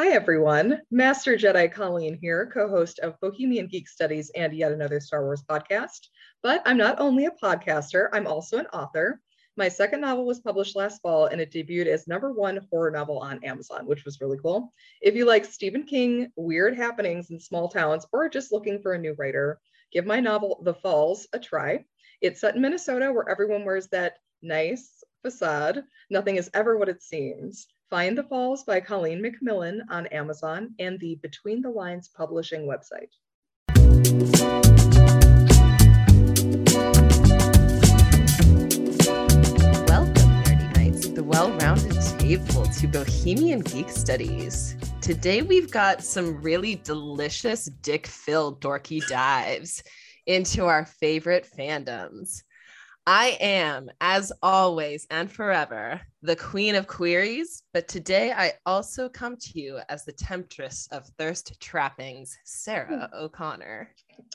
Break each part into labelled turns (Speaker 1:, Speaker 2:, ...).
Speaker 1: Hi, everyone. Master Jedi Colleen here, co host of Bohemian Geek Studies and yet another Star Wars podcast. But I'm not only a podcaster, I'm also an author. My second novel was published last fall and it debuted as number one horror novel on Amazon, which was really cool. If you like Stephen King, weird happenings in small towns, or just looking for a new writer, give my novel The Falls a try. It's set in Minnesota where everyone wears that nice facade. Nothing is ever what it seems. Find The Falls by Colleen McMillan on Amazon and the Between the Lines publishing website.
Speaker 2: Welcome, Nerdy Knights, the well rounded table to Bohemian Geek Studies. Today, we've got some really delicious, dick filled, dorky dives into our favorite fandoms. I am, as always and forever, the queen of queries, but today I also come to you as the temptress of thirst trappings, Sarah hmm. O'Connor.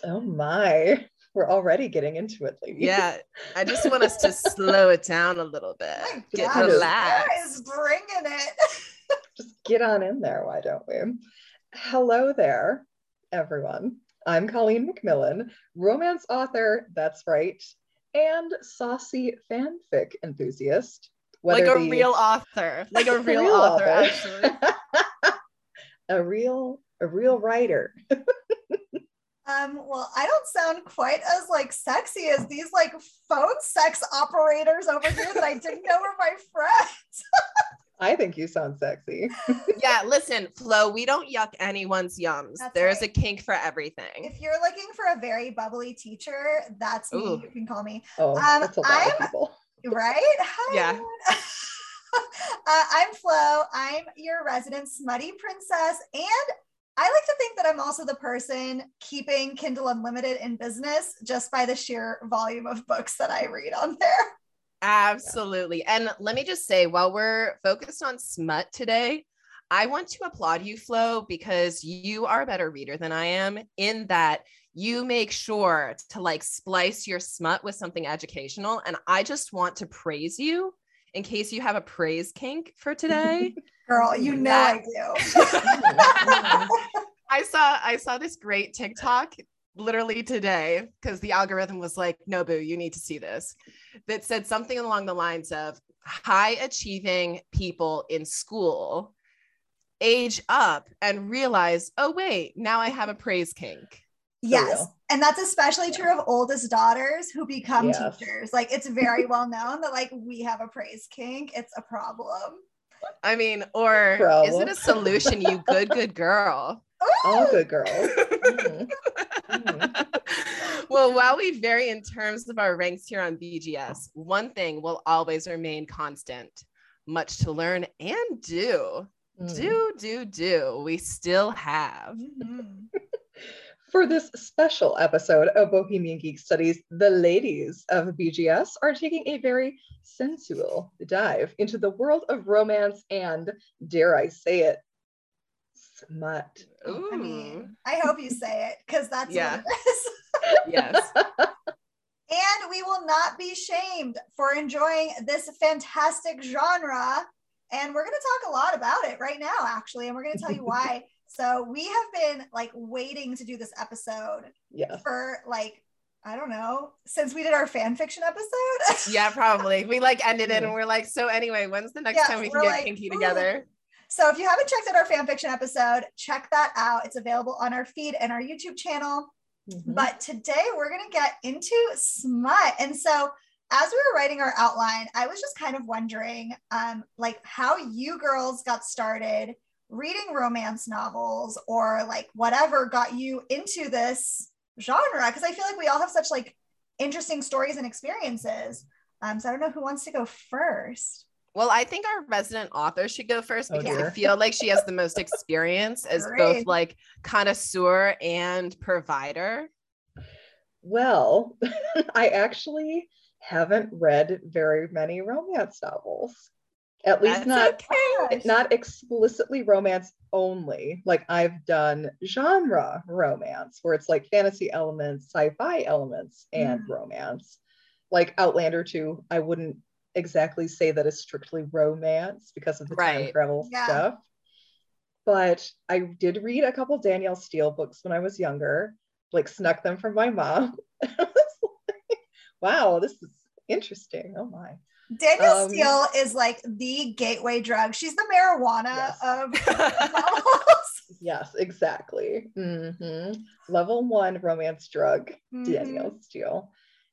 Speaker 1: Oh my, we're already getting into it, ladies.
Speaker 2: Yeah, I just want us to slow it down a little bit.
Speaker 3: My
Speaker 2: Get
Speaker 3: God,
Speaker 2: relaxed.
Speaker 3: Sarah is bringing it.
Speaker 1: Just get on in there, why don't we? Hello there, everyone. I'm Colleen McMillan, romance author, that's right, and saucy fanfic enthusiast.
Speaker 2: Like a
Speaker 1: the-
Speaker 2: real author, like a real,
Speaker 1: real
Speaker 2: author,
Speaker 1: author.
Speaker 2: actually.
Speaker 1: a real a real writer.
Speaker 3: Um, well, I don't sound quite as like sexy as these like phone sex operators over here that I didn't know were my friends.
Speaker 1: I think you sound sexy.
Speaker 2: yeah, listen, Flo, we don't yuck anyone's yums.
Speaker 3: That's
Speaker 2: There's
Speaker 3: right.
Speaker 2: a kink for everything.
Speaker 3: If you're looking for a very bubbly teacher, that's me. You can call me.
Speaker 1: Oh,
Speaker 3: Um,
Speaker 1: that's a lot
Speaker 3: I'm-
Speaker 1: of people.
Speaker 3: Right? Hi.
Speaker 2: Yeah.
Speaker 3: uh, I'm Flo. I'm your resident smutty princess. And I like to think that I'm also the person keeping Kindle Unlimited in business just by the sheer volume of books that I read on there.
Speaker 2: Absolutely. And let me just say, while we're focused on smut today, I want to applaud you, Flo, because you are a better reader than I am in that you make sure to like splice your smut with something educational. And I just want to praise you in case you have a praise kink for today.
Speaker 3: Girl, you know
Speaker 2: That-
Speaker 3: I do.
Speaker 2: I saw I saw this great TikTok literally today because the algorithm was like, Nobu, you need to see this. That said something along the lines of high achieving people in school age up and realize, oh wait, now I have a praise kink.
Speaker 3: yes. And that's especially true of oldest daughters who become
Speaker 1: Yes.
Speaker 3: teachers. Like it's very well known that like we have a praise kink. It's a problem.
Speaker 2: I mean, or is
Speaker 1: Problem.
Speaker 2: it a solution, you good, good girl?
Speaker 1: All good girls. Mhm.
Speaker 2: Well, while we vary in terms of our ranks here on BGS, one thing will always remain constant much to learn and do.
Speaker 1: Mm.
Speaker 2: Do, do, do. We still have.
Speaker 3: Mhm.
Speaker 1: For this special episode of Bohemian Geek Studies, the ladies of BGS are taking a very sensual dive into the world of romance and, dare I say it, smut.
Speaker 2: Ooh,
Speaker 3: I mean, I hope you say it because that's
Speaker 2: Yeah.
Speaker 3: what it is.
Speaker 2: yes.
Speaker 3: And we will not be shamed for enjoying this fantastic genre. And we're going to talk a lot about it right now, actually. And we're going to tell you why. so we have been like waiting to do this episode
Speaker 1: Yes.
Speaker 3: for like, I don't know, since we did our fan fiction episode.
Speaker 2: Yeah, probably. We like ended it and we're like, so anyway, when's the next
Speaker 3: Yeah,
Speaker 2: time we can get
Speaker 3: like,
Speaker 2: kinky
Speaker 3: ooh.
Speaker 2: together?
Speaker 3: So if you haven't checked out our fan fiction episode, check that out. It's available on our feed and our YouTube channel.
Speaker 1: Mhm.
Speaker 3: But today we're going to get into smut. And so as we were writing our outline, I was just kind of wondering um, like how you girls got started reading romance novels or like whatever got you into this genre because I feel like we all have such like interesting stories and experiences. Um, so I don't know who wants to go first.
Speaker 2: Well, I think our resident author should go first
Speaker 1: Oh,
Speaker 2: because I feel like she has the most experience as both like connoisseur and provider.
Speaker 1: Well, I actually haven't read very many romance novels. At least
Speaker 2: That's
Speaker 1: not
Speaker 2: okay.
Speaker 1: not explicitly romance only. Like I've done genre romance where it's like fantasy elements, sci-fi elements, and
Speaker 3: Mm.
Speaker 1: romance. Like Outlander 2, I wouldn't exactly say that it's strictly romance because of the time travel
Speaker 3: Yeah.
Speaker 1: stuff. but I did read a couple Danielle Steel books when I was younger, like snuck them from my mom. wow, this is interesting. Oh my.
Speaker 3: Danielle um, Steel is like the gateway drug. She's the marijuana yes.
Speaker 1: of yes, exactly. Mm-hmm. Level one romance drug, mm-hmm. Danielle Steel.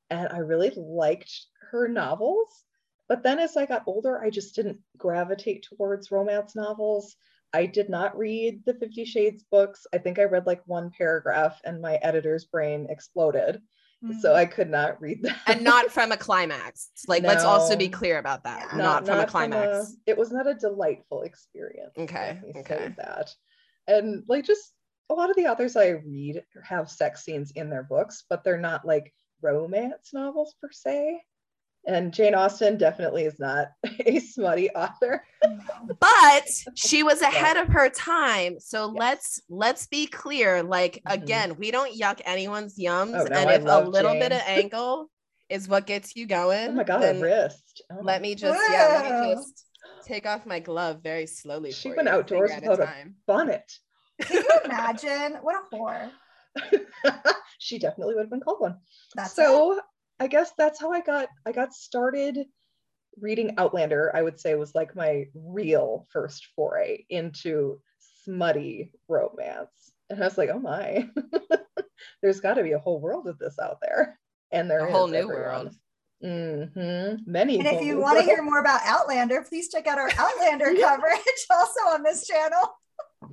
Speaker 1: And I really liked her novels. But then as I got older, I just didn't gravitate towards romance novels. I did not read the Fifty Shades books. I think I read like one paragraph and my editor's brain exploded. Mm-hmm. So I could not read that.
Speaker 2: And not from a climax. Like, no, let's also be clear about that. Yeah. Not, not, from not a climax. From a,
Speaker 1: it was not a delightful experience.
Speaker 2: Okay. Okay.
Speaker 1: that. And like, just a lot of the authors I read have sex scenes in their books, but they're not like romance novels per se. And Jane Austen definitely is not a smutty author.
Speaker 2: but she was ahead of her time. So yes. let's let's be clear. Like mm-hmm. again, we don't yuck anyone's yums. Oh, no, and I if a little Jane. bit of angle is what gets you going.
Speaker 1: Oh my god, a wrist. Oh.
Speaker 2: Let me just yeah, let me just take off my glove very slowly.
Speaker 1: She went you, outdoors without a, a bonnet.
Speaker 3: Can you imagine? what a whore.
Speaker 1: she definitely would have been called one. That's so it. I guess that's how I got I got started reading Outlander. I would say was like my real first foray into smutty romance. And I was like, oh my, there's got to be a whole world of this out there. And there a
Speaker 2: whole new everyone.
Speaker 1: world. Mm-hmm. Many.
Speaker 3: And if you want to hear more about Outlander, please check out our Outlander coverage also on this channel.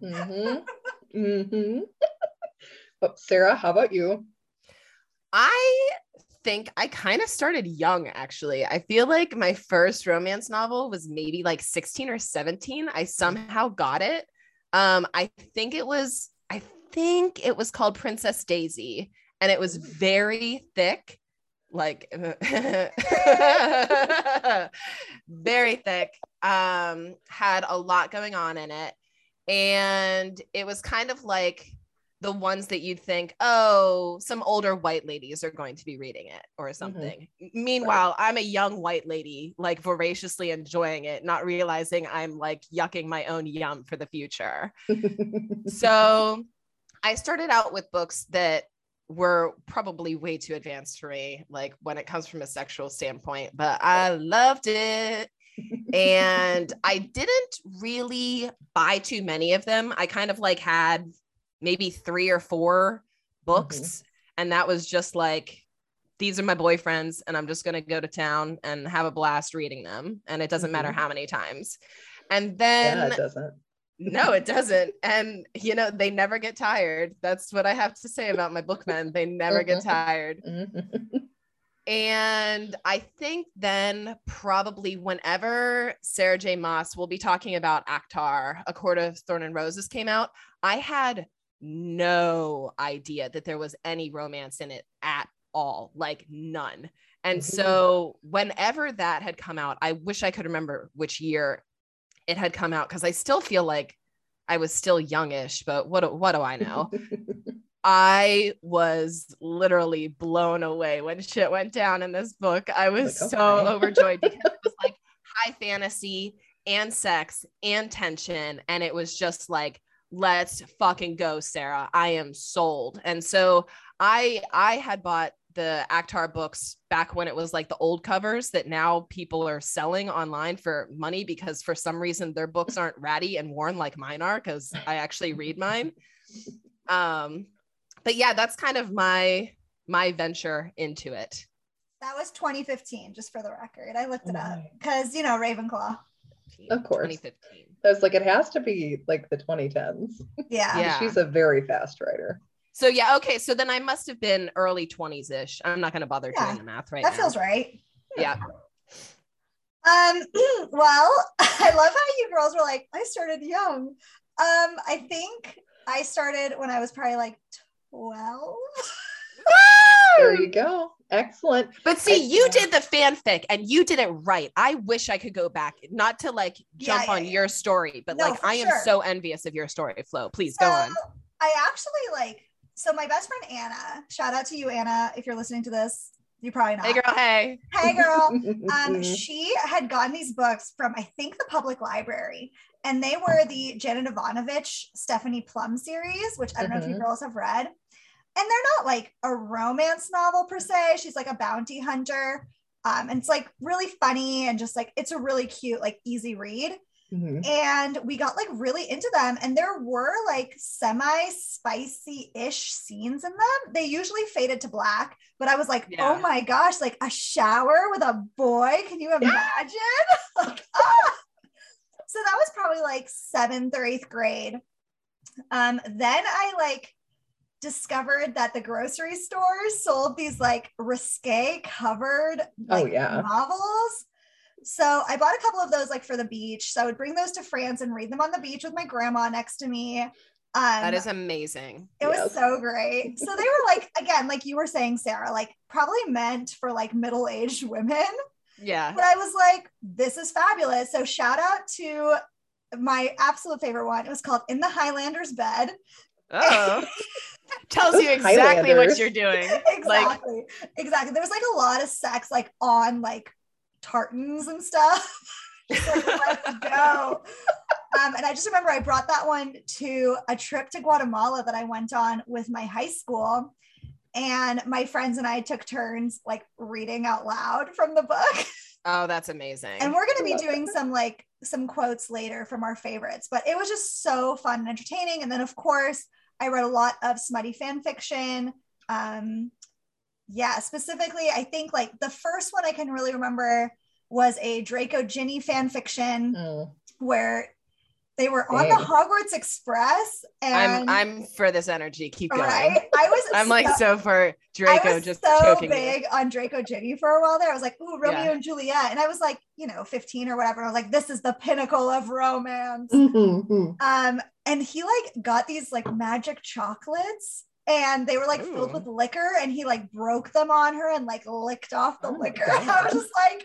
Speaker 1: mm-hmm. Mm-hmm. oh, Sarah, how about you?
Speaker 2: I think I kind of started young actually. I feel like my first romance novel was maybe like 16 or 17. I somehow got it. Um I think it was I think it was called Princess Daisy and it was very thick like very thick um had a lot going on in it and it was kind of like the ones that you'd think, oh, some older white ladies are going to be reading it or mm-hmm. something. Mm-hmm. Meanwhile, right. I'm a young white lady, like voraciously enjoying it, not realizing I'm like yucking my own yum for the future. so I started out with books that were probably way too advanced for me, like when it comes from a sexual standpoint, but I loved it. and I didn't really buy too many of them. I kind of like had maybe three or four books. Mm-hmm. And that was just like, these are my boyfriends, and I'm just going to go to town and have a blast reading them. And it doesn't mm-hmm. matter how many times. And then,
Speaker 1: yeah, it doesn't.
Speaker 2: no, it doesn't. And, you know, they never get tired. That's what I have to say about my bookmen. They never get mm-hmm. tired. Mm-hmm. And I think then probably whenever Sarah J. Maas will be talking about ACOTAR, A Court of Thorn and Roses came out, I had no idea that there was any romance in it at all, like none. And mm-hmm. so whenever that had come out, I wish I could remember which year it had come out because I still feel like I was still youngish, but what what do I know? I was literally blown away when shit went down in this book. I was like, okay. so overjoyed because it was like high fantasy and sex and tension and it was just like let's fucking go sarah i am sold and so i i had bought the ACOTAR books back when it was like the old covers that now people are selling online for money because for some reason their books aren't ratty and worn like mine are because I actually read mine. Um, but yeah, that's kind of my my venture into it.
Speaker 3: That was 2015, just for the record. I looked it up because you know Ravenclaw.
Speaker 1: Of course. 2015. I was like, it has to be like the 2010s.
Speaker 3: Yeah.
Speaker 2: yeah.
Speaker 1: She's a very fast writer.
Speaker 2: So yeah, okay. So then I must have been early 20s ish. I'm not gonna bother yeah, doing the math right now.
Speaker 3: that
Speaker 2: now.
Speaker 3: feels right.
Speaker 2: Yeah.
Speaker 3: Um, well, I love how you girls were like, I started young. Um, I think I started when I was probably like 12.
Speaker 1: there you go. Excellent.
Speaker 2: But see, you did the fanfic and you did it right. I wish I could go back, not to like jump yeah, yeah, on yeah. your story, but no, like I am so envious of your story flow. Please so, go on.
Speaker 3: I actually like so my best friend Anna, shout out to you, Anna, if you're listening to this. You probably not.
Speaker 2: Hey girl, hey.
Speaker 3: Hey girl. um, she had gotten these books from I think the public library. and they were the Janet Evanovich Stephanie Plum series, which I don't know if you
Speaker 1: Mhm.
Speaker 3: girls have read. And they're not like a romance novel per se. She's like a bounty hunter. Um, and it's like really funny and just like it's a really cute, like easy read.
Speaker 1: Mhm.
Speaker 3: And we got like really into them. And there were like semi spicy ish scenes in them. They usually faded to black, but I was like,
Speaker 2: Yeah.
Speaker 3: oh my gosh, like a shower with a boy. Can you imagine? like, ah! So that was probably like seventh or eighth grade. Um, then I like discovered that the grocery stores sold these like risque covered
Speaker 1: Oh,
Speaker 3: like
Speaker 1: yeah.
Speaker 3: novels. So I bought a couple of those like for the beach. So I would bring those to France and read them on the beach with my grandma next to me. Um,
Speaker 2: That is amazing.
Speaker 3: it was so great. So they were like, again, like you were saying, Sarah, like probably meant for like middle aged women.
Speaker 2: Yeah.
Speaker 3: But I was like, this is fabulous. So shout out to my absolute favorite one. It was called In the Highlander's Bed.
Speaker 2: Oh. Tells you
Speaker 1: Those
Speaker 2: exactly what you're doing. Like,
Speaker 3: exactly. exactly. There was like a lot of sex like on like tartans and stuff. Like, let's go. Um, and I just remember I brought that one to a trip to Guatemala that I went on with my high school. And my friends and I took turns like reading out loud from the book.
Speaker 2: oh, that's amazing.
Speaker 3: And we're going to be
Speaker 1: Love
Speaker 3: doing some like some quotes later from our favorites, but it was just so fun and entertaining. And then, of course, I read a lot of smutty fan fiction. Um, yeah, specifically, I think like the first one I can really remember was a Draco Ginny fan fiction
Speaker 1: Mm.
Speaker 3: where they were on
Speaker 1: Dang.
Speaker 3: the Hogwarts Express. And
Speaker 2: I'm I'm for this energy. Keep going.
Speaker 3: right, I was
Speaker 2: I'm like so for
Speaker 3: I
Speaker 2: Draco
Speaker 3: was
Speaker 2: just
Speaker 3: so
Speaker 2: choking
Speaker 3: big on Draco Ginny for a while there. I was like, ooh, Romeo
Speaker 2: Yeah.
Speaker 3: and Juliet. And I was like, you know, 15 or whatever. And I was like, this is the pinnacle of romance.
Speaker 1: Mhm.
Speaker 3: Um, and he like got these like magic chocolates and they were like filled with liquor and he like broke them on her and like licked off the
Speaker 1: Oh
Speaker 3: liquor. I was just like,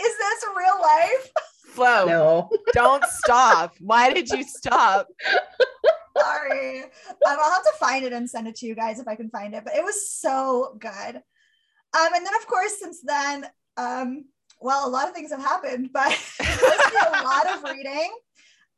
Speaker 3: is this real life?
Speaker 2: Flo.
Speaker 1: No.
Speaker 2: Don't stop. Why did you stop?
Speaker 3: Sorry. Um, I'll have to find it and send it to you guys if I can find it. But it was so good. Um, and then of course, since then, um, well, a lot of things have happened, but a lot of reading.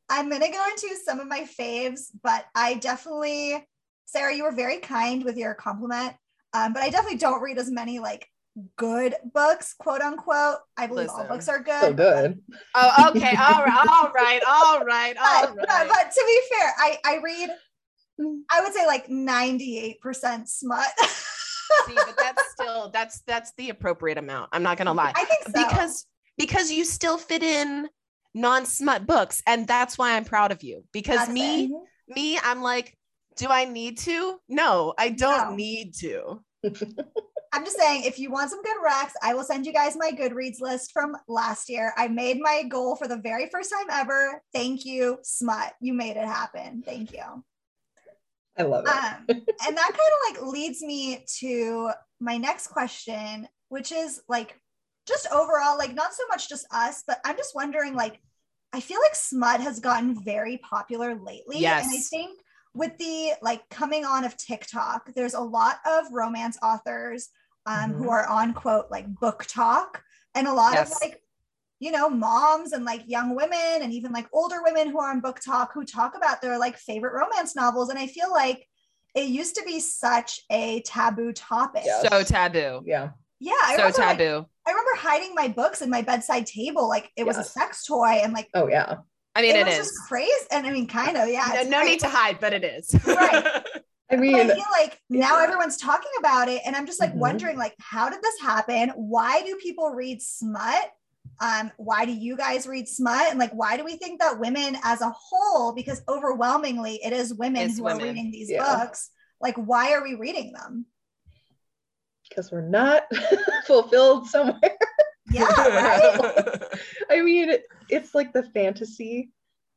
Speaker 3: I'm gonna go into some of my faves, but I definitely, Sarah, you were very kind with your compliment. Um, but I definitely don't read as many like good books, quote unquote. I believe all books are good.
Speaker 1: So good.
Speaker 2: Oh, okay. All right. All right. All right. All
Speaker 3: but, but, but to be fair, I, I read, I would say like 98% smut.
Speaker 2: See, but that's still that's that's the appropriate amount. I'm not gonna lie.
Speaker 3: I think so.
Speaker 2: because because you still fit in non-smut books and that's why i'm proud of you because
Speaker 3: That's
Speaker 2: me
Speaker 3: it. Mm-hmm.
Speaker 2: me i'm like do i need to no i don't
Speaker 3: No.
Speaker 2: need to
Speaker 3: I'm just saying, if you want some good recs, I will send you guys my Goodreads list from last year. I made my goal for the very first time ever. Thank you, Smut. You made it happen. Thank you.
Speaker 1: I love it.
Speaker 3: Um, and that kind of like leads me to my next question, which is like just overall, like not so much just us, but I'm just wondering, like, I feel like smut has gotten very popular lately. And I think with the like coming on of TikTok, there's a lot of romance authors um, who
Speaker 1: Mhm.
Speaker 3: are on quote like BookTok and a lot of like you know moms and like young women and even like older women who are on BookTok who talk about their like favorite romance novels and i feel like it used to be such a taboo topic
Speaker 1: Yeah.
Speaker 2: so taboo
Speaker 1: yeah.
Speaker 3: yeah i
Speaker 2: so
Speaker 3: remember, like,
Speaker 2: taboo
Speaker 3: i remember hiding my books in my bedside table like it was a sex toy and like
Speaker 1: Oh yeah.
Speaker 2: I mean
Speaker 3: it
Speaker 2: it
Speaker 3: was
Speaker 2: is
Speaker 3: just crazy and i mean kind of yeah
Speaker 2: no, no need to hide but it is
Speaker 3: Right.
Speaker 1: I
Speaker 3: But
Speaker 1: mean,
Speaker 3: I feel like now
Speaker 1: Yeah.
Speaker 3: everyone's talking about it, and I'm just like
Speaker 1: Mhm.
Speaker 3: wondering, like, how did this happen? Why do people read smut? Um, why do you guys read smut? And like, why do we think that women as a whole, because overwhelmingly it is women
Speaker 2: It's
Speaker 3: who
Speaker 2: women.
Speaker 3: are reading these
Speaker 1: Yeah.
Speaker 3: books, like, why are we reading them?
Speaker 1: because we're not fulfilled somewhere.
Speaker 3: Yeah, right.
Speaker 1: I mean, it's like the fantasy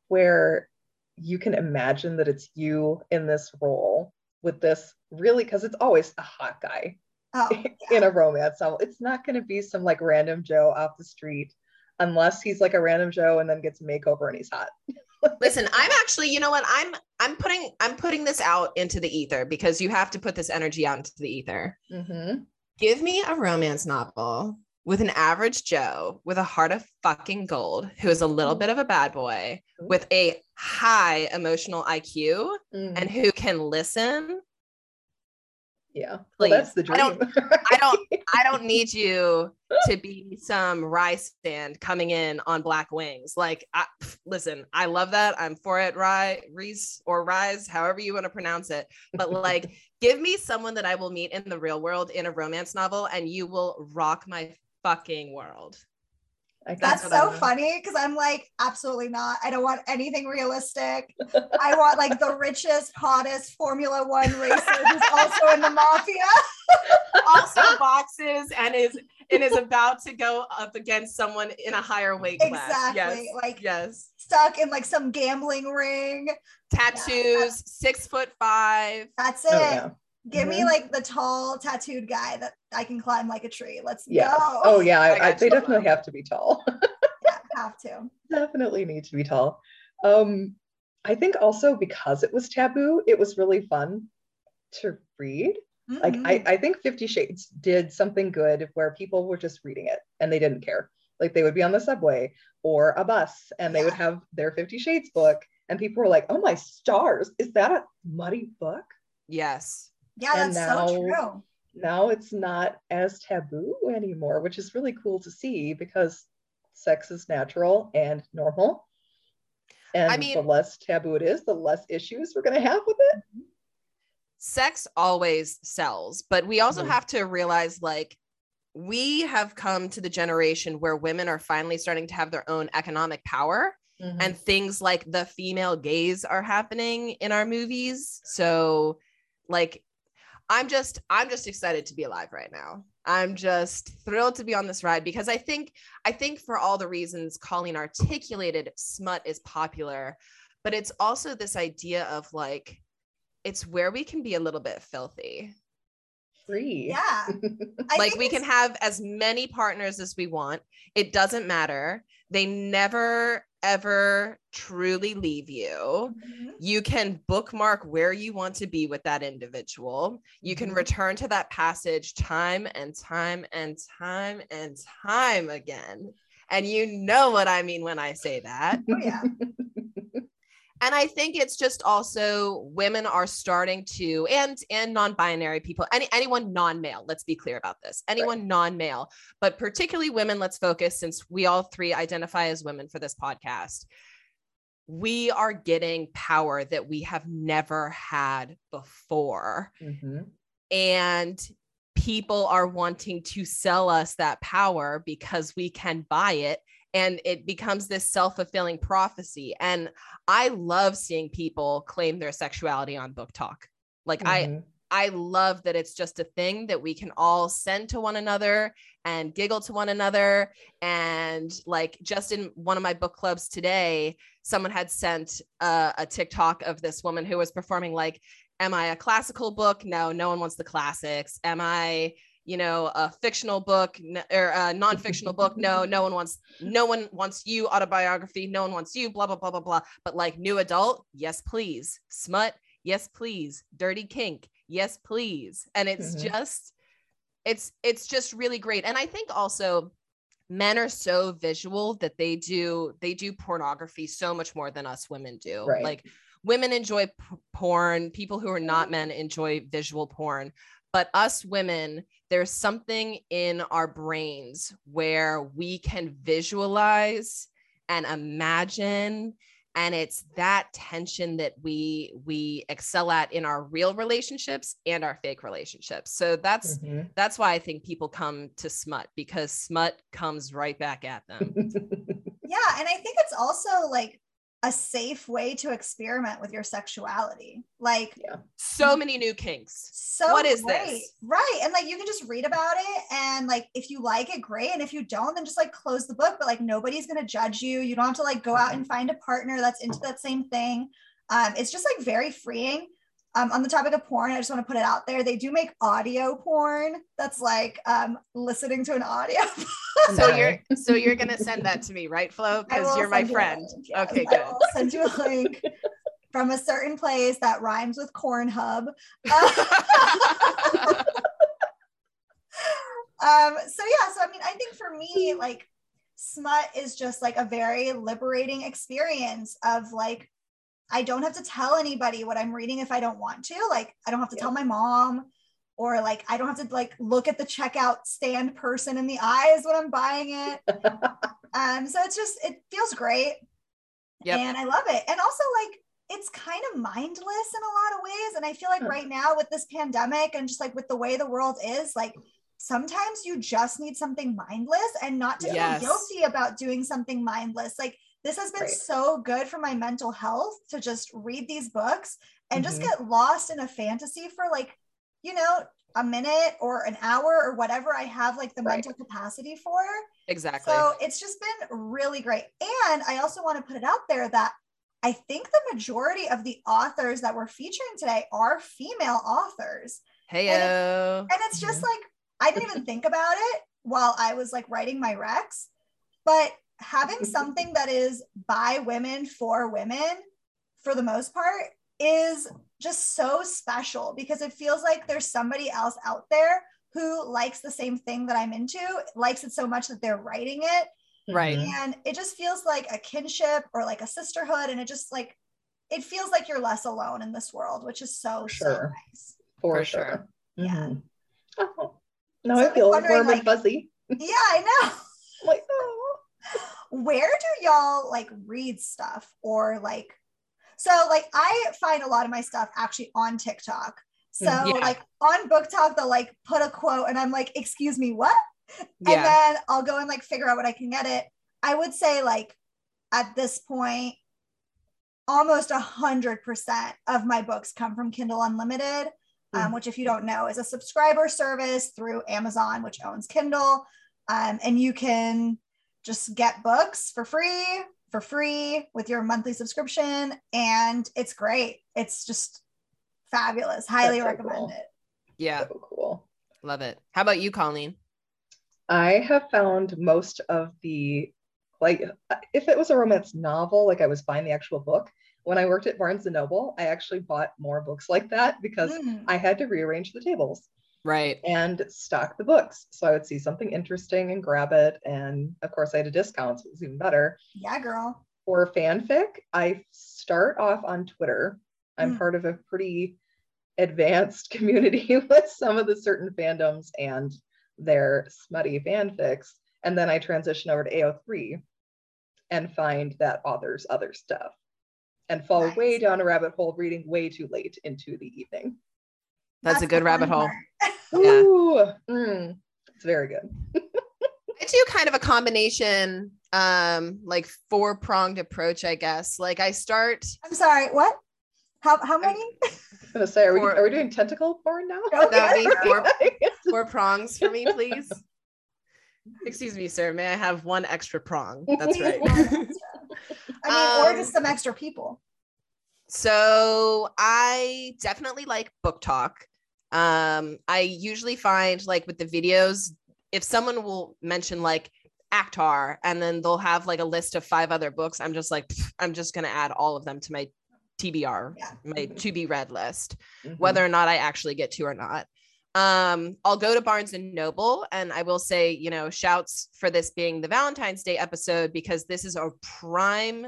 Speaker 1: where you can imagine that it's you in this role with this really, because it's always a hot guy
Speaker 3: Oh,
Speaker 1: in a romance novel. It's not going to be some like random Joe off the street unless he's like a random Joe and then gets a makeover and he's hot.
Speaker 2: listen i'm actually you know what i'm i'm putting i'm putting this out into the ether because you have to put this energy out into the ether
Speaker 1: Mhm.
Speaker 2: give me a romance novel with an average Joe with a heart of fucking gold who is a little bit of a bad boy with a high emotional IQ
Speaker 1: Mhm.
Speaker 2: and who can listen.
Speaker 1: yeah, well,
Speaker 2: please.
Speaker 1: that's the
Speaker 2: I don't- I don't I don't need you to be some Rhysand coming in on black wings. Like, I, listen, I love that. I'm for it, Rise, Reese or Rise, however you want to pronounce it. But like, give me someone that I will meet in the real world in a romance novel, and you will rock my fucking world.
Speaker 1: I
Speaker 3: That's
Speaker 1: guess
Speaker 2: I
Speaker 3: so funny because I'm like, absolutely not. I don't want anything realistic. I want like the richest, hottest Formula One racer who's also in the mafia.
Speaker 2: Also boxes and is and is about to go up against someone in a higher weight class.
Speaker 3: Exactly.
Speaker 2: Yes.
Speaker 3: Like
Speaker 2: yes.
Speaker 3: stuck in like some gambling ring.
Speaker 2: Tattoos, six foot five.
Speaker 3: That's it.
Speaker 1: Oh, yeah.
Speaker 3: Give me
Speaker 1: Mhm.
Speaker 3: like the tall tattooed guy that I can climb like a tree. Let's
Speaker 1: Yes.
Speaker 3: go.
Speaker 1: Oh yeah,
Speaker 2: I
Speaker 1: I, I, they
Speaker 2: you.
Speaker 1: definitely have to be tall.
Speaker 3: Yeah, have to.
Speaker 1: definitely need to be tall. Um, I think also because it was taboo, it was really fun to read. Like
Speaker 3: Mhm.
Speaker 1: I, I think Fifty Shades did something good where people were just reading it and they didn't care. Like they would be on the subway or a bus and they would have their Fifty Shades book and people were like, "Oh my stars, is that a muddy book?"
Speaker 2: Yes.
Speaker 3: Yeah,
Speaker 1: and
Speaker 3: that's
Speaker 1: now-
Speaker 3: so true.
Speaker 1: Now it's not as taboo anymore, which is really cool to see because sex is natural and normal. And I
Speaker 2: mean-
Speaker 1: the less taboo it is, the less issues we're going to have with it.
Speaker 2: sex always sells, but we also
Speaker 1: Mhm.
Speaker 2: have to realize like we have come to the generation where women are finally starting to have their own economic power and things like the female gaze are happening in our movies. So like I'm just I'm just excited to be alive right now. I'm just thrilled to be on this ride because I think I think for all the reasons Colleen articulated smut is popular, but it's also this idea of like it's where we can be a little bit filthy.
Speaker 1: free.
Speaker 3: Yeah.
Speaker 2: Like we can have as many partners as we want. It doesn't matter. They never ever truly leave you.
Speaker 3: Mhm.
Speaker 2: You can bookmark where you want to be with that individual. You can
Speaker 1: Mhm.
Speaker 2: return to that passage time and time and time and time again. And you know what I mean when I say that.
Speaker 3: Oh yeah.
Speaker 2: and i think it's just also women are starting to and and non-binary people any anyone non-male let's be clear about this anyone non-male but particularly women let's focus since we all three identify as women for this podcast. We are getting power that we have never had before.
Speaker 1: Mhm.
Speaker 2: and people are wanting to sell us that power because we can buy it and it becomes this self-fulfilling prophecy and i love seeing people claim their sexuality on BookTok like i
Speaker 1: Mhm.
Speaker 2: I love that it's just a thing that we can all send to one another and giggle to one another. And like just in one of my book clubs today, someone had sent uh, a TikTok of this woman who was performing like, Am I a classical book? No, no one wants the classics. Am I, you know, a fictional book or a non-fictional book? No, no one wants, no one wants you autobiography. No one wants you, blah, blah, blah, blah, blah. But like new adult, yes, please. Smut, yes, please. Dirty kink, yes please and it's
Speaker 1: Mhm.
Speaker 2: just it's it's just really great and i think also men are so visual that they do they do pornography so much more than us women do
Speaker 1: Right.
Speaker 2: like women enjoy p- porn people who are not men enjoy visual porn but us women there's something in our brains where we can visualize and imagine and it's that tension that we we excel at in our real relationships and our fake relationships so that's
Speaker 1: Mhm.
Speaker 2: that's why i think people come to smut because smut comes right back at them
Speaker 3: Yeah. And I think it's also like a safe way to experiment with your sexuality. Like
Speaker 2: so many new kinks
Speaker 3: so
Speaker 2: What is
Speaker 3: great.
Speaker 2: this?
Speaker 3: Right. And like you can just read about it and like if you like it, great. And if you don't, then just like close the book. But like nobody's gonna judge you. You don't have to like go out and find a partner that's into that same thing. Um, it's just like very freeing. Um, on the topic of porn, I just want to put it out there. They do make audio porn that's like um listening to an audio.
Speaker 2: so you're so you're gonna send that to me right flo because you're my
Speaker 3: send you a
Speaker 2: friend
Speaker 3: yes.
Speaker 2: okay
Speaker 3: I
Speaker 2: good
Speaker 3: will send you a link from a certain place that rhymes with corn hub. Um, so yeah, so I mean, I think for me, like smut is just like a very liberating experience of like I don't have to tell anybody what I'm reading if I don't want to. Like I don't have to tell my mom or like I don't have to like look at the checkout stand person in the eyes when I'm buying it. um so it's just it feels great.
Speaker 2: Yep.
Speaker 3: And I love it. And also like it's kind of mindless in a lot of ways and I feel like right now with this pandemic and just like with the way the world is like sometimes you just need something mindless and not to
Speaker 2: Yes.
Speaker 3: feel guilty about doing something mindless. Like this has been
Speaker 1: Right.
Speaker 3: so good for my mental health to just read these books and just
Speaker 1: Mhm.
Speaker 3: get lost in a fantasy for like, you know, a minute or an hour or whatever I have like the
Speaker 1: Right.
Speaker 3: mental capacity for.
Speaker 2: Exactly.
Speaker 3: So it's just been really great. And I also want to put it out there that I think the majority of the authors that we're featuring today are female authors.
Speaker 2: Heyo.
Speaker 3: And it's just like, I didn't even think about it while I was like writing my recs, but having something that is by women for women for the most part is just so special because it feels like there's somebody else out there who likes the same thing that I'm into, likes it so much that they're writing it.
Speaker 2: Right.
Speaker 1: Mhm.
Speaker 3: And it just feels like a kinship or like a sisterhood. And it just like, it feels like you're less alone in this world, which is so,
Speaker 1: For
Speaker 3: so
Speaker 1: sure.
Speaker 3: nice.
Speaker 1: For,
Speaker 2: For
Speaker 1: sure.
Speaker 2: sure.
Speaker 3: Yeah.
Speaker 1: Mhm. Oh, now
Speaker 3: So
Speaker 1: I
Speaker 3: I'm
Speaker 1: feel
Speaker 3: wondering,
Speaker 1: warm
Speaker 3: like-
Speaker 1: and fuzzy.
Speaker 3: Yeah, I know.
Speaker 1: Like, oh.
Speaker 3: Where do y'all like read stuff or like so like i find a lot of my stuff actually on tiktok so
Speaker 1: Mm,
Speaker 2: yeah.
Speaker 3: like on BookTok they'll like put a quote and i'm like excuse me what
Speaker 2: Yeah.
Speaker 3: and then i'll go and like figure out what i can get it i would say like at this point almost a hundred percent of my books come from kindle unlimited um,
Speaker 1: Mm.
Speaker 3: which if you don't know is a subscriber service through amazon which owns kindle um, and you can just get books for free for free with your monthly subscription and it's great it's just fabulous highly
Speaker 1: so
Speaker 3: recommend
Speaker 1: cool.
Speaker 3: it
Speaker 2: Yeah.
Speaker 1: So cool.
Speaker 2: Love it. How about you, Colleen?
Speaker 1: I have found most of the like if it was a romance novel, like I was buying the actual book. When I worked at Barnes and Noble, I actually bought more books like that because
Speaker 3: Mm.
Speaker 1: I had to rearrange the tables
Speaker 2: Right.
Speaker 1: and stock the books. So I would see something interesting and grab it. And of course, I had a discount, so it was even better.
Speaker 3: yeah girl
Speaker 1: For fanfic, I start off on Twitter. I'm
Speaker 3: Mm.
Speaker 1: part of a pretty advanced community with some of the certain fandoms and their smutty fanfics. And then I transition over to AO3 and find that author's other stuff and fall
Speaker 3: Nice.
Speaker 1: way down a rabbit hole reading way too late into the evening.
Speaker 2: That's, a good rabbit hole.
Speaker 3: part.
Speaker 2: Yeah.
Speaker 1: Ooh, mm, it's very good.
Speaker 2: I do kind of a combination, um, like four pronged approach, I guess. Like I start
Speaker 3: i'm sorry what how, how many
Speaker 1: I'm gonna say, are we,
Speaker 2: Or-
Speaker 1: are we doing tentacle porn now?
Speaker 2: That'd be four- four prongs for me, please. Excuse me, sir. May I have one extra prong? That's right.
Speaker 3: i mean or
Speaker 2: Um,
Speaker 3: just some extra people
Speaker 2: So I definitely like BookTok. Um, I usually find like with the videos, if someone will mention like ACOTAR and then they'll have like a list of five other books, I'm just like, I'm just gonna add all of them to my TBR,
Speaker 3: Yeah.
Speaker 2: my to be read list,
Speaker 1: Mhm.
Speaker 2: whether or not I actually get to or not. Um, I'll go to Barnes and Noble and I will say, you know, shouts for this being the Valentine's Day episode because this is a prime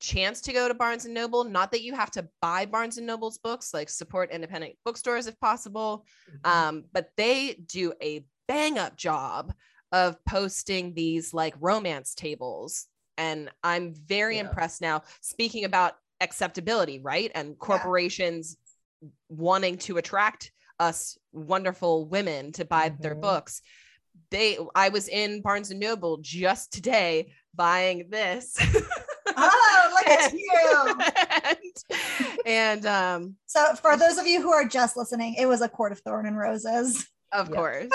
Speaker 2: chance to go to Barnes and Noble. Not that you have to buy Barnes and Noble's books, like support independent bookstores if possible.
Speaker 1: Mhm.
Speaker 2: Um, but they do a bang up job of posting these like romance tables. And I'm very
Speaker 1: Yeah.
Speaker 2: impressed now. Speaking about acceptability, right? And corporations wanting to attract us wonderful women to buy their
Speaker 1: Mhm.
Speaker 2: books. They I was in Barnes and Noble just today buying this.
Speaker 3: oh look at you.
Speaker 2: and, and um
Speaker 3: so for those of you who are just listening it was a court of thorn and roses.
Speaker 2: Of
Speaker 1: Yeah.
Speaker 2: course.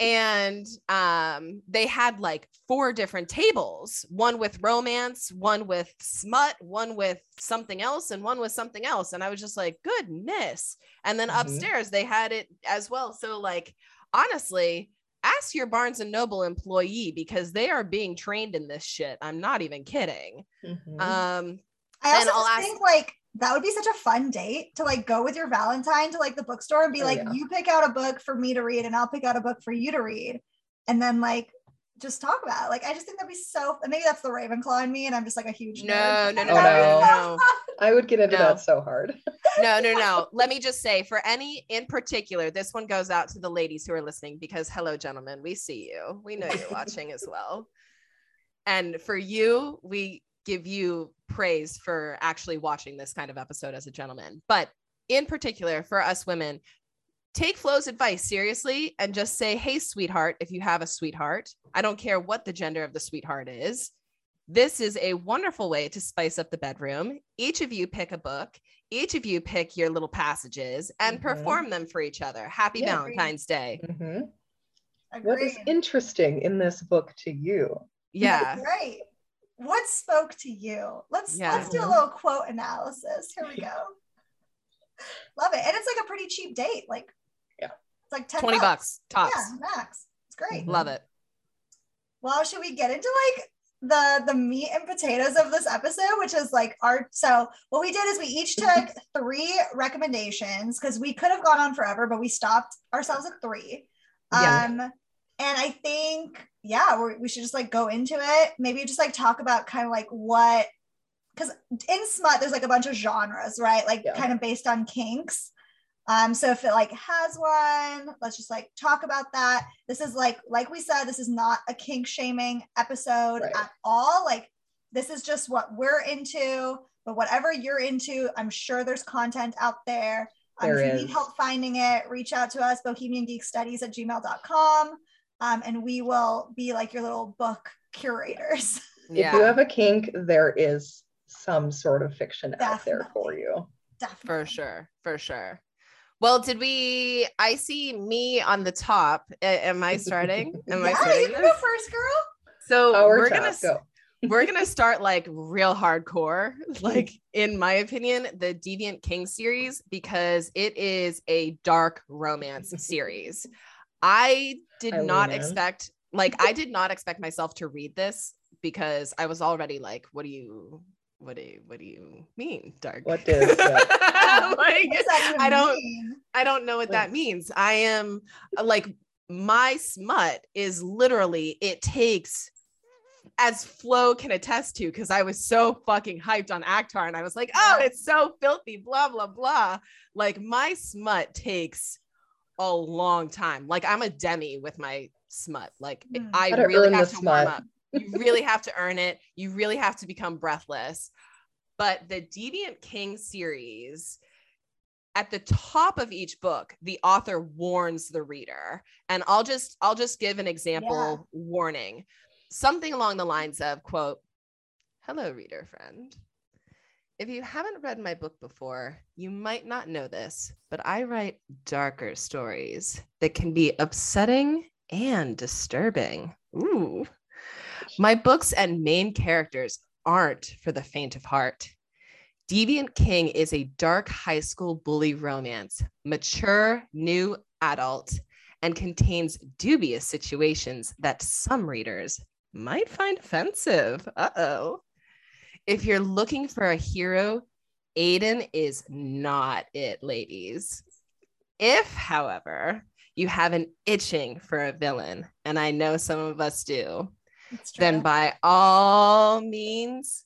Speaker 2: And um they had like four different tables one with romance one with smut one with something else and one with something else. And i was just like goodness. And then
Speaker 1: Mhm.
Speaker 2: upstairs they had it as well. So like honestly ask your barnes and noble employee because they are being trained in this shit i'm not even kidding
Speaker 1: Mhm.
Speaker 2: um
Speaker 3: I also
Speaker 2: ask-
Speaker 3: think like that would be such a fun date to like go with your Valentine to like the bookstore and be
Speaker 1: Oh,
Speaker 3: like,
Speaker 1: yeah.
Speaker 3: you pick out a book for me to read and I'll pick out a book for you to read. And then like just talk about it. Like I just think that'd be so maybe that's the Ravenclaw in me and I'm just like a huge
Speaker 2: No,
Speaker 3: nerd.
Speaker 2: no, no,
Speaker 3: think that would be
Speaker 1: no,
Speaker 2: no.
Speaker 1: I would get into
Speaker 2: No.
Speaker 1: that so hard.
Speaker 2: no, no, no. Let me just say for any in particular, this one goes out to the ladies who are listening because hello, gentlemen, we see you. We know you're watching as well. And for you, we give you praise for actually watching this kind of episode as a gentleman. But in particular, for us women, take Flo's advice seriously and just say, hey, sweetheart, if you have a sweetheart, I don't care what the gender of the sweetheart is. This is a wonderful way to spice up the bedroom. Each of you pick a book, each of you pick your little passages and
Speaker 1: Mhm.
Speaker 2: perform them for each other. Happy
Speaker 1: Yeah.
Speaker 2: Valentine's Day.
Speaker 1: Mhm. What is interesting in this book to you?
Speaker 2: Yeah.
Speaker 3: Right. What spoke to you? Let's
Speaker 2: Yeah.
Speaker 3: let's do a little quote analysis. Here we go. Love it. And it's like a pretty cheap date. Like
Speaker 1: Yeah.
Speaker 3: It's like 10
Speaker 2: 20 bucks tops.
Speaker 3: Yeah, max. It's great.
Speaker 2: Love it.
Speaker 3: Well, should we get into like the the meat and potatoes of this episode, which is like our so what we did is we each took three recommendations because we could have gone on forever, but we stopped ourselves at three.
Speaker 1: Yeah.
Speaker 3: Um and I think yeah, we we should just like go into it. Maybe just like talk about kind of like what because in smut there's like a bunch of genres, right? Like
Speaker 1: Yeah.
Speaker 3: kind of based on kinks. Um, so if it like has one, let's just like talk about that. This is like, like we said, this is not a kink shaming episode
Speaker 1: Right.
Speaker 3: at all. Like this is just what we're into, but whatever you're into, I'm sure there's content out there. Um,
Speaker 1: There
Speaker 3: if you
Speaker 1: is.
Speaker 3: need help finding it, reach out to us, bohemian geek studies at gmail.com. Um, and we will be like your little book curators.
Speaker 1: If you have a kink, there is some sort of fiction out there for you.
Speaker 3: Definitely.
Speaker 2: For sure. For sure. Well, did we? I see me on the top. A- am I starting? Am I
Speaker 3: yeah, you
Speaker 2: starting
Speaker 3: can
Speaker 2: this?
Speaker 3: go first, girl.
Speaker 2: So
Speaker 1: Our
Speaker 2: we're
Speaker 1: top,
Speaker 2: gonna
Speaker 1: go.
Speaker 2: we're gonna start like real hardcore like in my opinion the deviant king series because it is a dark romance series i did
Speaker 1: I
Speaker 2: not expect like i did not expect myself to read this because i was already like what do you what do you what do you mean dark
Speaker 1: What does that-
Speaker 2: like
Speaker 3: What that
Speaker 2: i don't
Speaker 3: mean?
Speaker 2: I don't know what that means. I am like my smut is literally it takes as Flo can attest to because I was so fucking hyped on ACOTAR and I was like, oh, it's so filthy, blah blah blah. Like my smut takes a long time. Like I'm a demi with my smut. Like
Speaker 3: Hmm.
Speaker 2: I really have
Speaker 1: the
Speaker 2: to warm
Speaker 1: smut.
Speaker 2: up. You really have to earn it. You really have to become breathless. But the Deviant King series, at the top of each book, the author warns the reader. And I'll just I'll just give an example warning. Something along the lines of quote, "Hello reader friend. If you haven't read my book before, you might not know this, but I write darker stories that can be upsetting and disturbing. Ooh. My books and main characters aren't for the faint of heart. Deviant King is a dark high school bully romance, mature, new adult, and contains dubious situations that some readers might find offensive. Uh oh. If you're looking for a hero, Aiden is not it, ladies. If, however, you have an itching for a villain, and I know some of us do. Then by all means,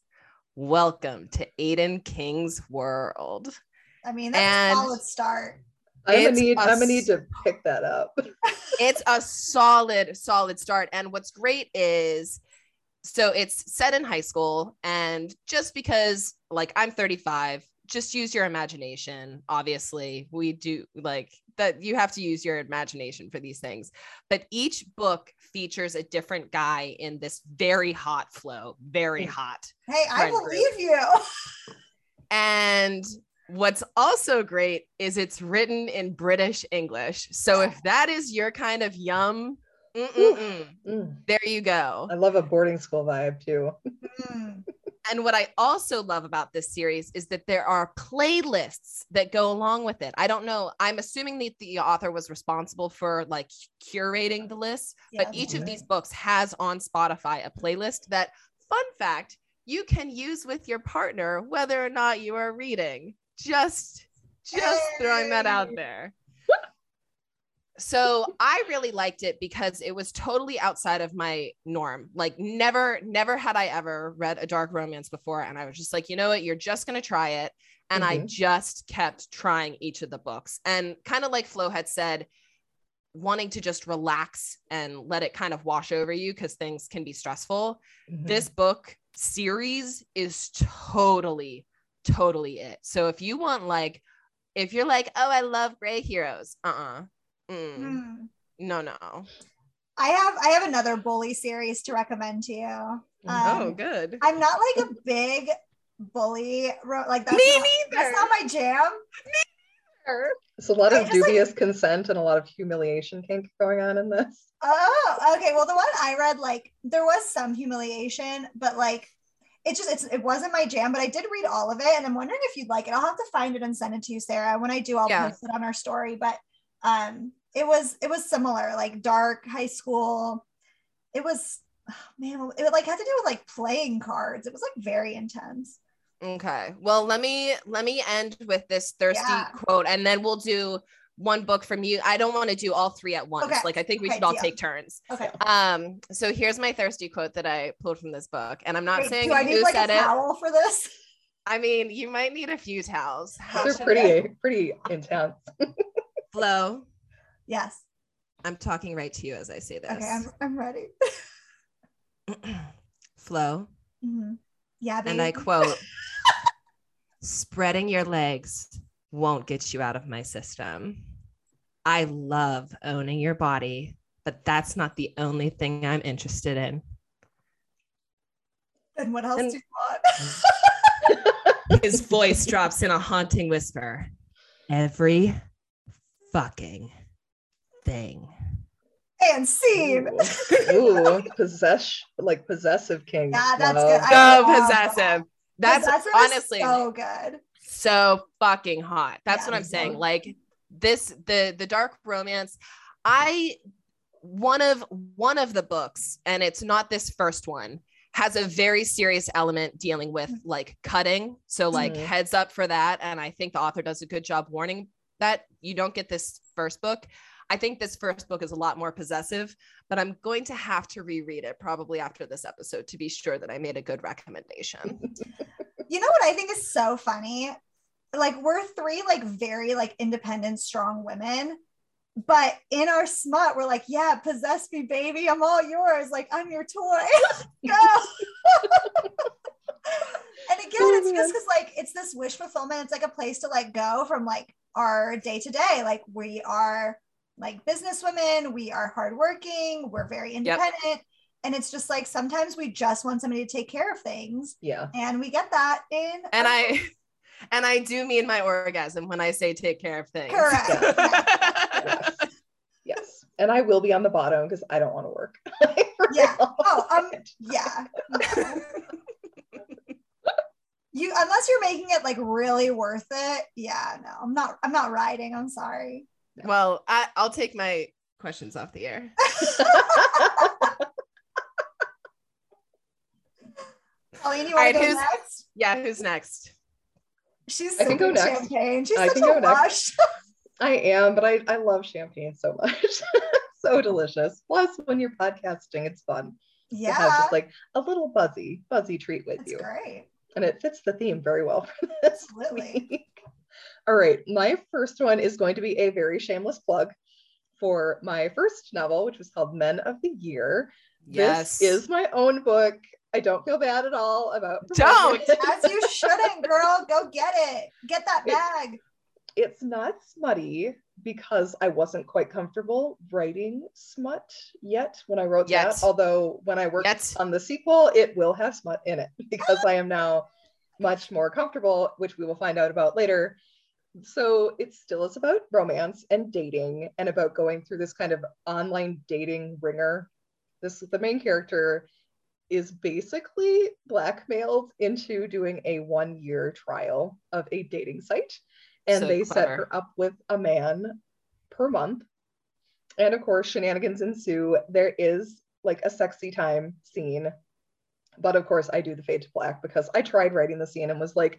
Speaker 2: welcome to Aiden King's world.
Speaker 3: I mean, that's
Speaker 2: and-
Speaker 3: a solid start.
Speaker 1: I'm gonna need.
Speaker 2: a
Speaker 1: I'm gonna need to pick that up.
Speaker 2: It's a solid, solid start. And what's great is so it's set in high school. And just because, like, I'm 35, just use your imagination. Obviously, we do like that. You have to use your imagination for these things. But each book features a different guy in this very hot flow, very
Speaker 1: Mm.
Speaker 2: hot.
Speaker 3: Hey, I
Speaker 2: friend group.
Speaker 3: believe you.
Speaker 2: And what's also great is it's written in British English. So if that is your kind of yum,
Speaker 1: Mm,
Speaker 2: there you go.
Speaker 1: I love a boarding school vibe too.
Speaker 2: And what I also love about this series is that there are playlists that go along with it. I don't know. I'm assuming that the author was responsible for like curating the list, but each of these books has on Spotify a playlist that, fun fact, you can use with your partner whether or not you are reading. Just just throwing that out there. So I really liked it because it was totally outside of my norm. Like never, never had I ever read a dark romance before. And I was just like, you know what? You're just gonna try it. And I
Speaker 1: Mhm.
Speaker 2: just kept trying each of the books. And kind of like Flo had said, wanting to just relax and let it kind of wash over you because things can be stressful.
Speaker 1: Mhm.
Speaker 2: This book series is totally, totally it. So if you want like, if you're like, oh, I love gray heroes, uh-uh. Mm,
Speaker 3: Hmm.
Speaker 2: no, no.
Speaker 3: I have I have another bully series to recommend to you. Um,
Speaker 2: oh, good.
Speaker 3: I'm not like a big bully ro- like that's
Speaker 2: Me
Speaker 3: not,
Speaker 2: neither.
Speaker 3: That's not my jam. Me neither.
Speaker 1: It's a lot of
Speaker 3: just, like-
Speaker 1: dubious consent and a lot of humiliation kink going on in this.
Speaker 3: Oh, okay. Well, the one I read, like there was some humiliation, but like it just it's it wasn't my jam. But I did read all of it, and I'm wondering if you'd like it. I'll have to find it and send it to you, Sarah. When I do, I'll
Speaker 2: Yeah.
Speaker 3: post it on our story. But um, it was it was similar, like dark high school. It was oh, man, it like had to do with like playing cards. It was like very intense.
Speaker 2: Okay. Well, let me let me end with this thirsty
Speaker 3: Yeah.
Speaker 2: quote and then we'll do one book from you. I don't want to do all three at once.
Speaker 3: Okay.
Speaker 2: Like I think we
Speaker 3: Okay,
Speaker 2: should all
Speaker 3: deal.
Speaker 2: take turns.
Speaker 3: Okay.
Speaker 2: Um, so here's my thirsty quote that I pulled from this book. And I'm not
Speaker 3: Wait,
Speaker 2: saying
Speaker 3: do I need
Speaker 2: who
Speaker 3: like a
Speaker 2: said it.
Speaker 3: towel for this?
Speaker 2: I mean, you might need a few towels. How
Speaker 1: They're
Speaker 2: should
Speaker 1: pretty, pretty intense.
Speaker 2: Flo,
Speaker 3: Yes.
Speaker 2: I'm talking right to you as I say this.
Speaker 3: Okay, I'm I'm ready.
Speaker 2: Flo,
Speaker 3: Mhm. Yeah, baby.
Speaker 2: and I quote, spreading your legs won't get you out of my system. I love owning your body, but that's not the only thing I'm interested in.
Speaker 3: and what else
Speaker 2: and-
Speaker 3: do you want?
Speaker 2: His voice drops in a haunting whisper. Every fucking thing.
Speaker 3: and scene.
Speaker 1: Ooh, Ooh, possess like possessive king.
Speaker 3: Yeah, that's
Speaker 1: Love.
Speaker 3: good. I
Speaker 2: So
Speaker 3: love
Speaker 2: possessive.
Speaker 3: that.
Speaker 2: That's
Speaker 3: Possessive
Speaker 2: honestly
Speaker 3: so good.
Speaker 2: so fucking hot. That's
Speaker 3: Yeah.
Speaker 2: what I'm saying. Like this, the the dark romance. I one of one of the books, and it's not this first one, has a very serious element dealing with like cutting. So like
Speaker 1: Mhm.
Speaker 2: heads up for that. And I think the author does a good job warning that you don't get this first book. I think this first book is a lot more possessive, but I'm going to have to reread it probably after this episode to be sure that I made a good recommendation.
Speaker 3: You know what I think is so funny? Like we're three like very like independent, strong women. But in our smut, we're like, yeah, possess me, baby. I'm all yours. Like, I'm your toy. Go. and again,
Speaker 1: Oh,
Speaker 3: it's just because like it's this wish fulfillment. It's like a place to like go from like our day to day. Like we are like business women, we are hardworking, we're very independent. And it's just like sometimes we just want somebody to take care of things.
Speaker 1: Yeah.
Speaker 3: And we get that in
Speaker 2: and I and I do mean my orgasm when I say take care of things.
Speaker 3: Correct.
Speaker 1: Yes. yes. And I will be on the bottom because I don't want to work.
Speaker 3: Yeah. Oh, um, yeah. You unless you're making it like really worth it. Yeah, no, I'm not I'm not riding. I'm sorry.
Speaker 2: Well, I, I'll take my questions off the air.
Speaker 3: Colleen, you
Speaker 2: All
Speaker 3: want
Speaker 2: right,
Speaker 3: to go
Speaker 2: who's-
Speaker 3: next?
Speaker 2: Yeah, who's next?
Speaker 3: She's
Speaker 1: I can go next.
Speaker 3: champagne. She's
Speaker 1: I
Speaker 3: such
Speaker 1: can
Speaker 3: a
Speaker 1: go
Speaker 3: lush.
Speaker 1: I am, but I, I love champagne so much. so delicious. Plus, when you're podcasting, it's fun to have
Speaker 3: Yeah,
Speaker 1: just like a little buzzy, buzzy treat with
Speaker 3: that's
Speaker 1: you.
Speaker 3: great.
Speaker 1: And it fits the theme very well for this
Speaker 3: Absolutely.
Speaker 1: week. All right. My first one is going to be a very shameless plug for my first novel, which was called Men of the Year.
Speaker 2: Yes.
Speaker 1: This is my own book. I don't feel bad at all about
Speaker 2: Don't.
Speaker 1: it.
Speaker 3: As you shouldn't, girl. Go get it. Get that
Speaker 1: It-
Speaker 3: bag.
Speaker 1: it's not smutty because I wasn't quite comfortable writing smut yet when I wrote
Speaker 2: Yet.
Speaker 1: that. Although when I work
Speaker 2: Yet.
Speaker 1: on the sequel, it will have smut in it because I am now much more comfortable, which we will find out about later. So it still is about romance and dating and about going through this kind of online dating ringer. This the main character is basically blackmailed into doing a one year trial of a dating site. And
Speaker 2: So
Speaker 1: they set her up with a man per month. And of course, shenanigans ensue. There is like a sexy time scene But of course, I do the fade to black because I tried writing the scene and was like,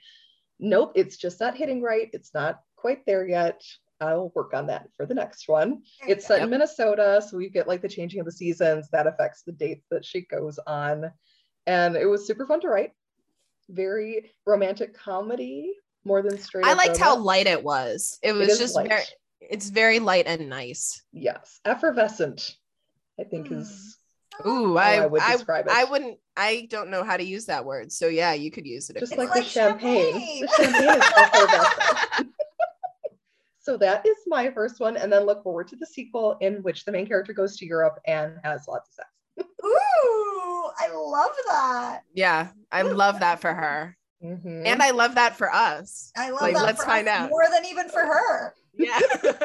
Speaker 1: nope, it's just not hitting right. It's not quite there yet. I'll work on that for the next one.
Speaker 3: There
Speaker 1: It's set in Minnesota, so we get like the changing of the seasons that affects the dates that she goes on. And it was super fun to write. Very romantic comedy, more than straight.
Speaker 2: I liked how light it was. It was
Speaker 1: is
Speaker 2: just
Speaker 1: light.
Speaker 2: very it's very light and nice.
Speaker 1: yes, effervescent. I think
Speaker 3: Hmm.
Speaker 1: is
Speaker 2: Ooh,
Speaker 1: how
Speaker 2: I
Speaker 1: I would
Speaker 2: I,
Speaker 1: describe it.
Speaker 2: I wouldn't I don't know how to use that word. So yeah, you could use it.
Speaker 1: just
Speaker 2: you
Speaker 1: like, the champagne.
Speaker 3: champagne.
Speaker 1: The champagne is effervescent. so that is my first one, and then look forward to the sequel in which the main character goes to Europe and has lots of sex.
Speaker 3: Ooh, I love that.
Speaker 2: yeah, I love that for her.
Speaker 1: Mhm.
Speaker 2: And I love that for us.
Speaker 3: I love
Speaker 2: Like,
Speaker 3: that.
Speaker 2: let's
Speaker 3: for
Speaker 2: find
Speaker 3: us
Speaker 2: out.
Speaker 3: more than even for her.
Speaker 2: Yeah.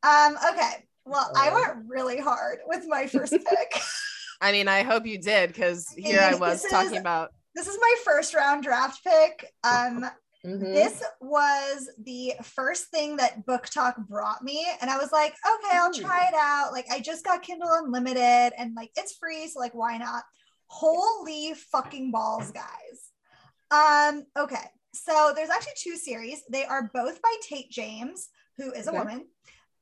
Speaker 3: Um, okay. Well, I
Speaker 1: Oh.
Speaker 3: went really hard with my first pick.
Speaker 2: I mean, I hope you did because here I was
Speaker 3: this
Speaker 2: talking about
Speaker 3: this is my first round draft pick. Um,
Speaker 1: Mhm.
Speaker 3: this was the first thing that BookTok brought me and i was like okay i'll try it out like i just got kindle unlimited and like it's free so like why not holy fucking balls guys um okay so there's actually two series they are both by tate james who is a
Speaker 1: Okay.
Speaker 3: woman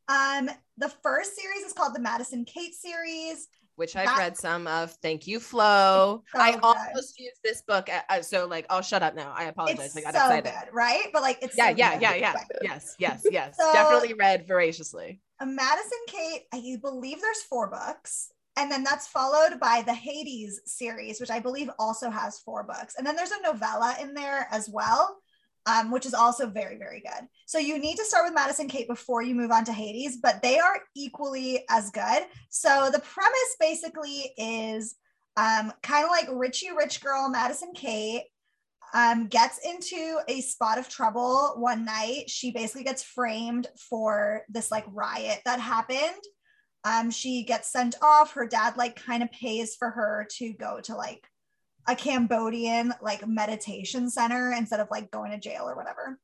Speaker 3: um the first series is called the madison kate series
Speaker 2: which I've
Speaker 3: That-
Speaker 2: read some of. Thank you, Flo.
Speaker 3: So
Speaker 2: I
Speaker 3: good.
Speaker 2: almost used this book. Uh, so like, I'll shut up now. I apologize.
Speaker 3: it's
Speaker 2: I got
Speaker 3: so
Speaker 2: excited.
Speaker 3: good right but like it's
Speaker 2: Yeah,
Speaker 3: so
Speaker 2: yeah,
Speaker 3: good.
Speaker 2: yeah, yeah. Yes, yes, yes.
Speaker 3: So-
Speaker 2: Definitely read voraciously.
Speaker 3: a Madison Kate, I believe there's four books. And then that's followed by the Hades series, which I believe also has four books. And then there's a novella in there as well, um, which is also very, very good. So you need to start with Madison Kate before you move on to Hades, but they are equally as good. So the premise basically is um, kind of like Richie Rich Girl, Madison Kate um, gets into a spot of trouble one night. She basically gets framed for this like riot that happened. Um, she gets sent off. Her dad like kind of pays for her to go to like a Cambodian like meditation center instead of like going to jail or whatever.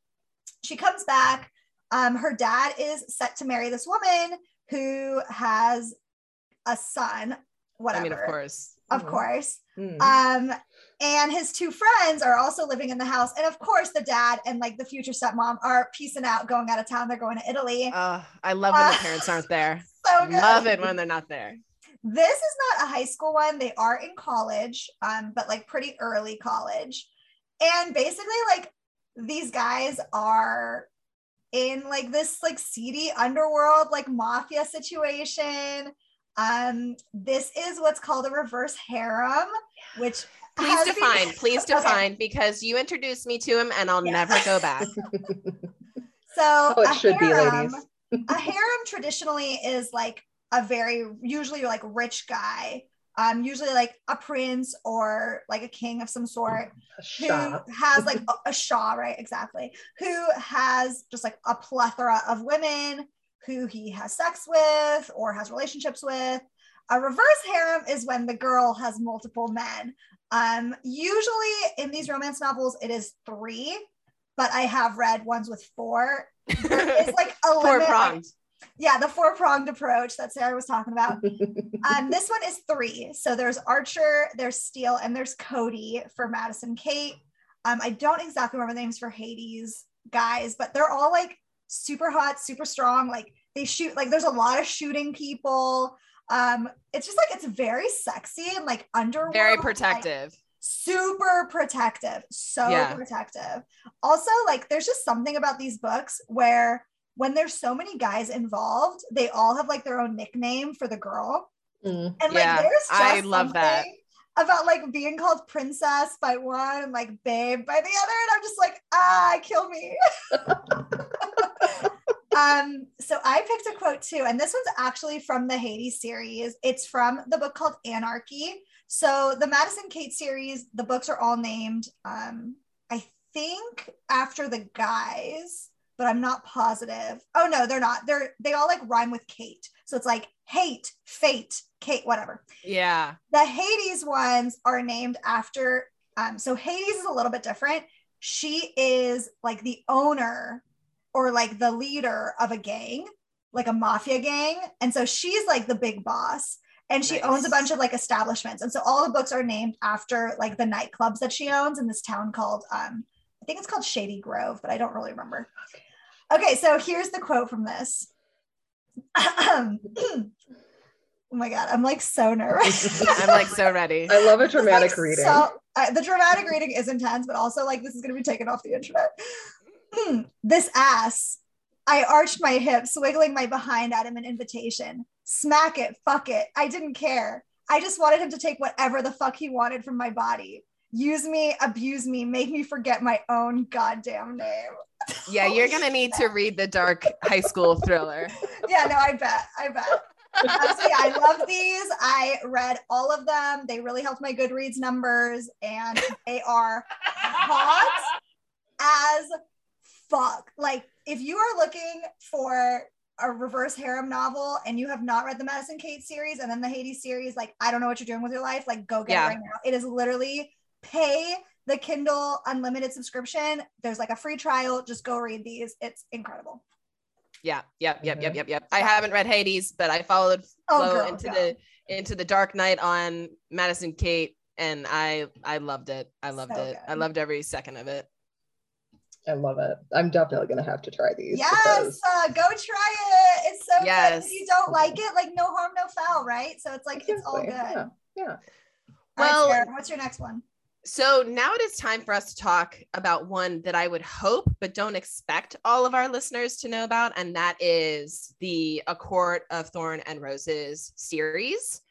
Speaker 3: She comes back. Um, her dad is set to marry this woman who has a son. Whatever.
Speaker 2: I mean, of course.
Speaker 3: Of
Speaker 1: Mhm.
Speaker 3: course.
Speaker 1: Mhm.
Speaker 3: Um, and his two friends are also living in the house. And of course, the dad and like the future stepmom are piecing out, going out of town. They're going to Italy.
Speaker 2: Uh, I love when the
Speaker 3: Uh,
Speaker 2: parents aren't there.
Speaker 3: so good.
Speaker 2: Love it when they're not there.
Speaker 3: This is not a high school one. They are in college, um, but like pretty early college. And basically, like these guys are in like this like seedy underworld, like mafia situation. Um, this is what's called a reverse harem, which
Speaker 2: Please
Speaker 3: has the-
Speaker 2: define, please
Speaker 3: Okay.
Speaker 2: define, because you introduced me to him and I'll
Speaker 3: Yeah.
Speaker 2: never go back.
Speaker 3: So
Speaker 1: How it
Speaker 3: a
Speaker 1: should be,
Speaker 3: harem-
Speaker 1: ladies.
Speaker 3: a harem traditionally is like a very usually like rich guy, um, usually like a prince or like a king of some sort who has like a, a shah, right? Exactly. Who has just like a plethora of women who he has sex with or has relationships with. A reverse harem is when the girl has multiple men. Um, usually in these romance novels, it is three, but I have read ones with four. There is like a
Speaker 2: Four
Speaker 3: limit, like-
Speaker 2: pronged.
Speaker 3: Yeah, the four pronged approach that Sarah was talking about. Um, this one is three. So there's Archer, there's Steele, and there's Cody for Madison Kate. Um, I don't exactly remember the names for Hades guys, but they're all like super hot, super strong. Like they shoot, like there's a lot of shooting people. Um, it's just like it's very sexy and like underworld,
Speaker 2: Very
Speaker 3: like,
Speaker 2: protective.
Speaker 3: super protective, so
Speaker 2: Yeah.
Speaker 3: protective. Also, like there's just something about these books where when there's so many guys involved, they all have like their own nickname for the girl.
Speaker 1: Mm.
Speaker 3: And like
Speaker 2: Yeah,
Speaker 3: there's just
Speaker 2: I love that.
Speaker 3: About like being called princess by one and like babe by the other. And I'm just like, ah, kill me. um, so I picked a quote too, and this one's actually from the Hades series. It's from the book called Anarchy. So the Madison Kate series, the books are all named, um, I think after the guys, but I'm not positive. Oh no, they're not. They're they all like rhyme with Kate. So it's like hate, fate, Kate, whatever.
Speaker 2: Yeah.
Speaker 3: The Hades ones are named after. Um, so Hades is a little bit different. She is like the owner or like the leader of a gang, like a mafia gang. And so she's like the big boss. and she
Speaker 2: Nice.
Speaker 3: owns a bunch of like establishments. And so all the books are named after like the nightclubs that she owns in this town called um I think it's called Shady Grove, but I don't really remember. Okay, so here's the quote from this. oh my god, I'm like so nervous.
Speaker 2: I'm like so ready.
Speaker 1: I love a dramatic
Speaker 3: Like,
Speaker 1: reading.
Speaker 3: So uh, the dramatic reading is intense, but also like this is going to be taken off the internet. this ass. I arched my hips, wiggling my behind at him an invitation. Smack it, fuck it. I didn't care. I just wanted him to take whatever the fuck he wanted from my body. Use me, abuse me, make me forget my own goddamn name.
Speaker 2: Yeah, you're gonna need to read the dark high school thriller.
Speaker 3: yeah, no, I bet. I bet. Uh, so yeah, I love these. I read all of them. They really helped my Goodreads numbers, and they are hot as fuck. Like, if you are looking for a reverse harem novel and you have not read the Madison Kate series and then the Hades series, like, I don't know what you're doing with your life. Like, go get
Speaker 2: Yeah.
Speaker 3: it right now. It is literally pay the Kindle unlimited subscription. There's like a free trial. Just go read these. It's incredible.
Speaker 2: Yeah, yep, yep, yep, yep, yep. I haven't read Hades, but I followed
Speaker 3: Oh,
Speaker 2: Flo
Speaker 3: girl,
Speaker 2: into
Speaker 3: go.
Speaker 2: the into the Dark Knight on Madison Kate, and I I loved it. I loved
Speaker 3: So
Speaker 2: it. I loved every second of it.
Speaker 1: I love it. I'm definitely gonna have to try these.
Speaker 3: Yes,
Speaker 1: because-
Speaker 3: uh, go try it. It's so good.
Speaker 2: Yes.
Speaker 3: If you don't like it, like no harm, no foul, right? So it's like it's all good.
Speaker 1: Yeah, yeah.
Speaker 3: All right,
Speaker 2: Well-
Speaker 3: Sarah, what's your next one?
Speaker 2: So now it is time for us to talk about one that I would hope but don't expect all of our listeners to know about, and that is the A Court of Thorn and Roses series.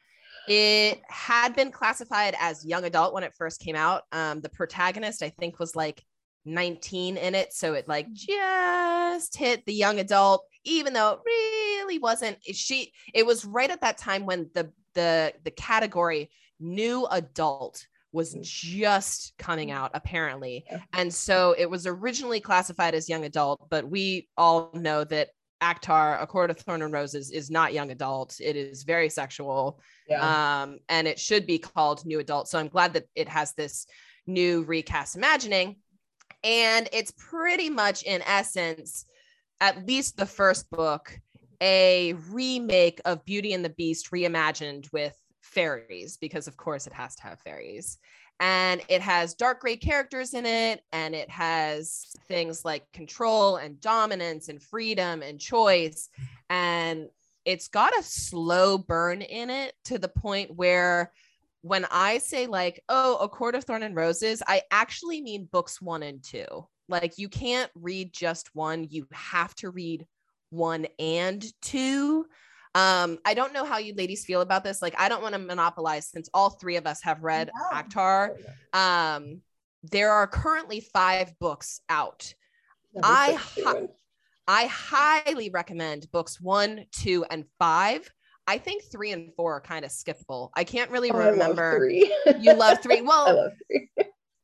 Speaker 2: It had been classified as young adult when it first came out. Um, the protagonist, I think, was like 19 in it, so it like just hit the young adult, even though it really wasn't. She it was right at that time when the the the category new adult was
Speaker 1: Mm.
Speaker 2: just coming out apparently. And so it was originally classified as young adult but we all know that ACOTAR a court of thorn and roses is not young adult. It is very sexual
Speaker 1: Yeah.
Speaker 2: um, and it should be called new adult. So i'm glad that it has this new recast imagining. And it's pretty much in essence at least the first book a remake of beauty and the beast reimagined with fairies because of course it has to have fairies and it has dark gray characters in it and it has things like control and dominance and freedom and choice and it's got a slow burn in it to the point where when I say like, oh, a court of thorn and roses, I actually mean books one and two. Like you can't read just one, you have to read one and two. Um, I don't know how you ladies feel about this. Like, I don't want to monopolize since all three of us have read
Speaker 3: No.
Speaker 2: ACOTAR. Um, there are currently five books out. I
Speaker 1: Ewan.
Speaker 2: I highly recommend books one, two, and five. I think three and four are kind of skippable. I can't really
Speaker 1: Oh, I love
Speaker 2: remember.
Speaker 1: three.
Speaker 2: You love three. Well,
Speaker 1: love three.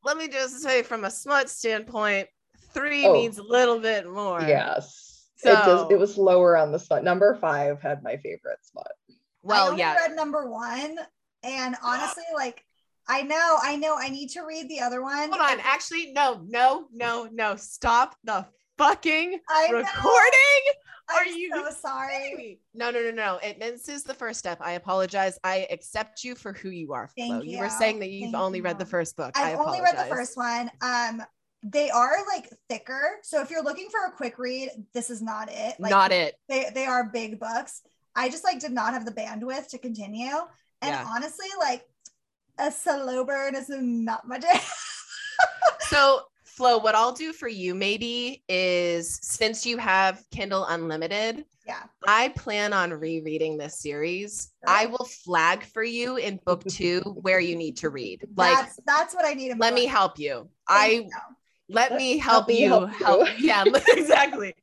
Speaker 2: let me just say from a smut standpoint, three
Speaker 1: Oh.
Speaker 2: needs a little bit more.
Speaker 1: Yes. It does.
Speaker 2: So-
Speaker 1: It was lower on the spot. Number five had my favorite spot.
Speaker 3: I
Speaker 2: Well,
Speaker 3: only
Speaker 2: yeah.
Speaker 3: read number one, and honestly, like I know, I know, I need to read the other one.
Speaker 2: Hold on. Actually, no, no, no, no. Stop the fucking
Speaker 3: I know.
Speaker 2: recording. Are
Speaker 3: I'm
Speaker 2: you
Speaker 3: so sorry?
Speaker 2: No, no, no, no. It, this is the first step. I apologize. I accept you for who you are, Flo.
Speaker 3: Thank
Speaker 2: You were saying that you've
Speaker 3: Thank
Speaker 2: only read the first book. I
Speaker 3: I've only read the first one. Um, they are like thicker, so if you're looking for a quick read, this is not it. Like,
Speaker 2: Not it.
Speaker 3: They they are big books. I just like did not have the bandwidth to continue, and
Speaker 2: Yeah.
Speaker 3: honestly, like a slow burn is not my day.
Speaker 2: So, Flo, what I'll do for you maybe is since you have Kindle Unlimited,
Speaker 3: yeah,
Speaker 2: I plan on rereading this series. I will flag for you in book two where you need to read. Like,
Speaker 3: that's that's what I need.
Speaker 2: Let me help you.
Speaker 3: Thank
Speaker 2: I
Speaker 3: you.
Speaker 2: Let uh, me help,
Speaker 1: me
Speaker 2: you
Speaker 1: help
Speaker 2: help,
Speaker 1: you.
Speaker 2: yeah exactly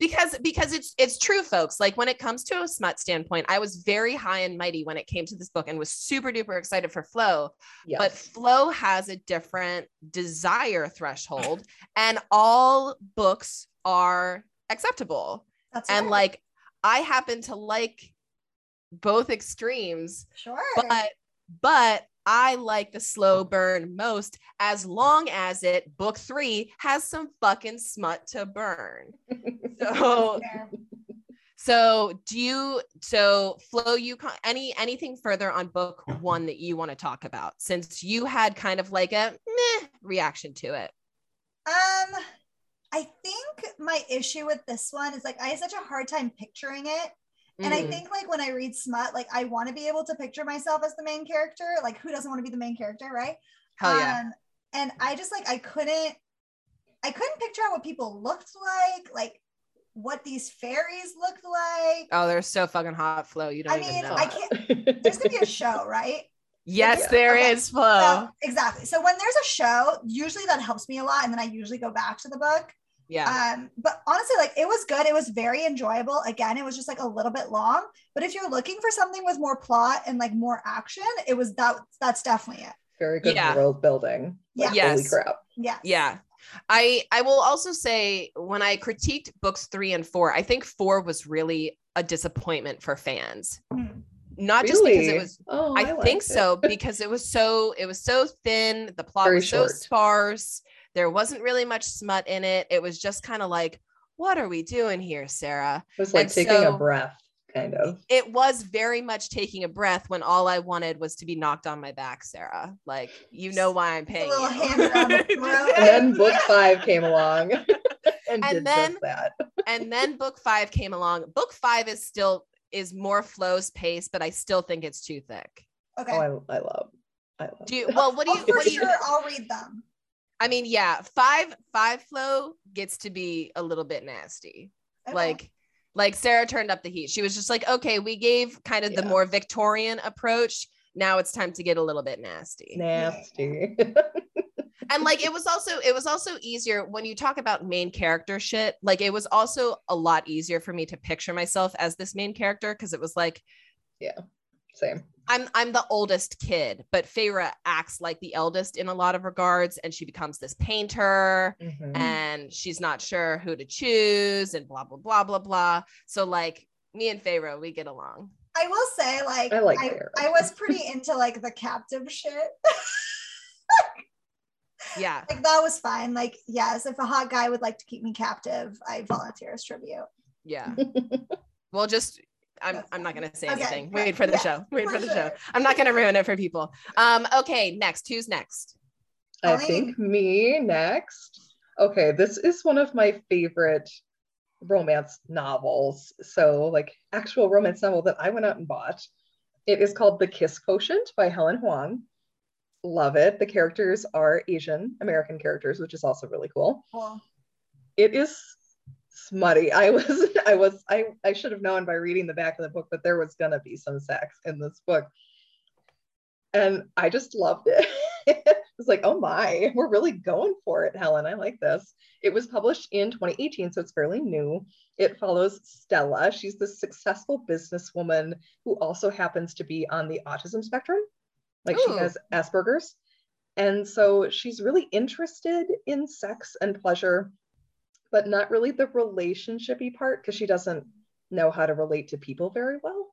Speaker 2: because because it's it's true folks like when it comes to a smut standpoint i was very high and mighty when it came to this book and was super duper excited for Flo
Speaker 1: Yes.
Speaker 2: but Flo has a different desire threshold and all books are acceptable
Speaker 3: That's
Speaker 2: and
Speaker 3: right.
Speaker 2: like i happen to like both extremes
Speaker 3: sure,
Speaker 2: but but I like the slow burn most as long as it book three has some fucking smut to burn. So. So do you so Flo you any anything further on book one that you want to talk about since you had kind of like a meh reaction to it?
Speaker 3: Um I think my issue with this one is like I have such a hard time picturing it. And I
Speaker 2: Mm.
Speaker 3: think like when I read smut, like I want to be able to picture myself as the main character. Like who doesn't want to be the main character, right?
Speaker 2: Hell yeah.
Speaker 3: Um, and I just like I couldn't I couldn't picture out what people looked like, like what these fairies looked like.
Speaker 2: oh, they're so fucking hot, Flo. You don't
Speaker 3: I
Speaker 2: even
Speaker 3: mean,
Speaker 2: know.
Speaker 3: I can't there's gonna be a show, right?
Speaker 2: yes,
Speaker 1: Yeah.
Speaker 2: there is
Speaker 3: Okay.
Speaker 2: Flo.
Speaker 3: So, exactly. So when there's a show, usually that helps me a lot, and then I usually go back to the book.
Speaker 2: Yeah.
Speaker 3: Um, but honestly, like it was good. It was very enjoyable. Again, it was just like a little bit long. But if you're looking for something with more plot and like more action, it was that that's definitely it.
Speaker 1: Very good
Speaker 2: Yeah.
Speaker 1: world building. Like,
Speaker 3: Yeah.
Speaker 1: Holy crap.
Speaker 3: Yeah.
Speaker 2: Yeah. I I will also say when I critiqued books 3 and 4, I think 4 was really a disappointment for fans.
Speaker 3: Hmm.
Speaker 2: Not just because it was
Speaker 1: Oh,
Speaker 2: I,
Speaker 1: liked
Speaker 2: think so because it was so it was so thin, the plot
Speaker 1: Very
Speaker 2: was so
Speaker 1: short.
Speaker 2: sparse. There wasn't really much smut in it. It was just kind of like what are we doing here, Sarah?
Speaker 1: It was like
Speaker 2: and
Speaker 1: taking
Speaker 2: so-
Speaker 1: a breath, kind of.
Speaker 2: It was very much taking a breath when all I wanted was to be knocked on my back, Sarah. Like, you know why I'm
Speaker 3: A
Speaker 2: paying
Speaker 3: little
Speaker 2: you.
Speaker 3: hand around the throat.
Speaker 1: And then book five came along and,
Speaker 2: And then-
Speaker 1: that.
Speaker 2: and then book five came along. Book five is still is more Flo's pace, but I still think it's too thick.
Speaker 3: Okay.
Speaker 1: Oh, I, I love. I love.
Speaker 2: Do you well what do
Speaker 3: oh,
Speaker 2: you
Speaker 3: for
Speaker 2: what do you
Speaker 3: sure, I'll read them.
Speaker 2: I mean, yeah, five five Flo gets to be a little bit nasty.
Speaker 3: Okay.
Speaker 2: Like like Sarah turned up the heat. She was just like, okay, we gave kind of the more Victorian approach. Now it's time to get a little bit nasty.
Speaker 1: nasty.
Speaker 2: and like it was also it was also easier when you talk about main character shit like it was also a lot easier for me to picture myself as this main character because it was like
Speaker 1: Same.
Speaker 2: i'm i'm the oldest kid but Feyre acts like the eldest in a lot of regards and she becomes this painter
Speaker 1: Mhm.
Speaker 2: and she's not sure who to choose and blah blah blah blah blah so like me and Feyre we get along
Speaker 3: I will say, like,
Speaker 1: I like
Speaker 3: I, I was pretty into like the captive shit.
Speaker 2: yeah
Speaker 3: like that was fine. Like, yes, if a hot guy would like to keep me captive, I volunteer as tribute.
Speaker 2: yeah well just I'm, I'm not going to say
Speaker 3: Okay,
Speaker 2: anything. Wait for the
Speaker 3: yeah,
Speaker 2: show. Wait
Speaker 3: for
Speaker 2: for the
Speaker 3: sure.
Speaker 2: show. I'm not going to ruin it for people. Um, okay, next. Who's next?
Speaker 1: I think me next. Okay, this is one of my favorite romance novels. So, like, actual romance novel that I went out and bought. It is called The Kiss Quotient by Helen Hoang. Love it. The characters are Asian American characters, which is also really cool.
Speaker 3: Cool.
Speaker 1: It is smutty. I was, I was, I, I should have known by reading the back of the book that there was gonna be some sex in this book, and I just loved it. it was like, oh my, we're really going for it, Helen. I like this. It was published in 2018, so it's fairly new. It follows Stella. She's this successful businesswoman who also happens to be on the autism spectrum. Like she
Speaker 2: oh.
Speaker 1: has Asperger's. And so she's really interested in sex and pleasure, but not really the relationshipy part because she doesn't know how to relate to people very well.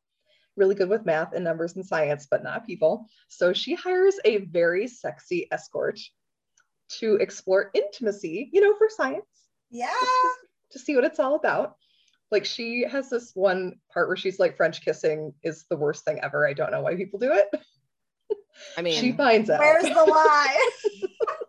Speaker 1: Really good with math and numbers and science, but not people. So she hires a very sexy escort to explore intimacy, you know, for science
Speaker 3: Yeah.
Speaker 1: to see what it's all about. Like she has this one part where she's like French kissing is the worst thing ever. I don't know why people do it.
Speaker 2: I mean,
Speaker 1: she finds out.
Speaker 3: Where's the lie?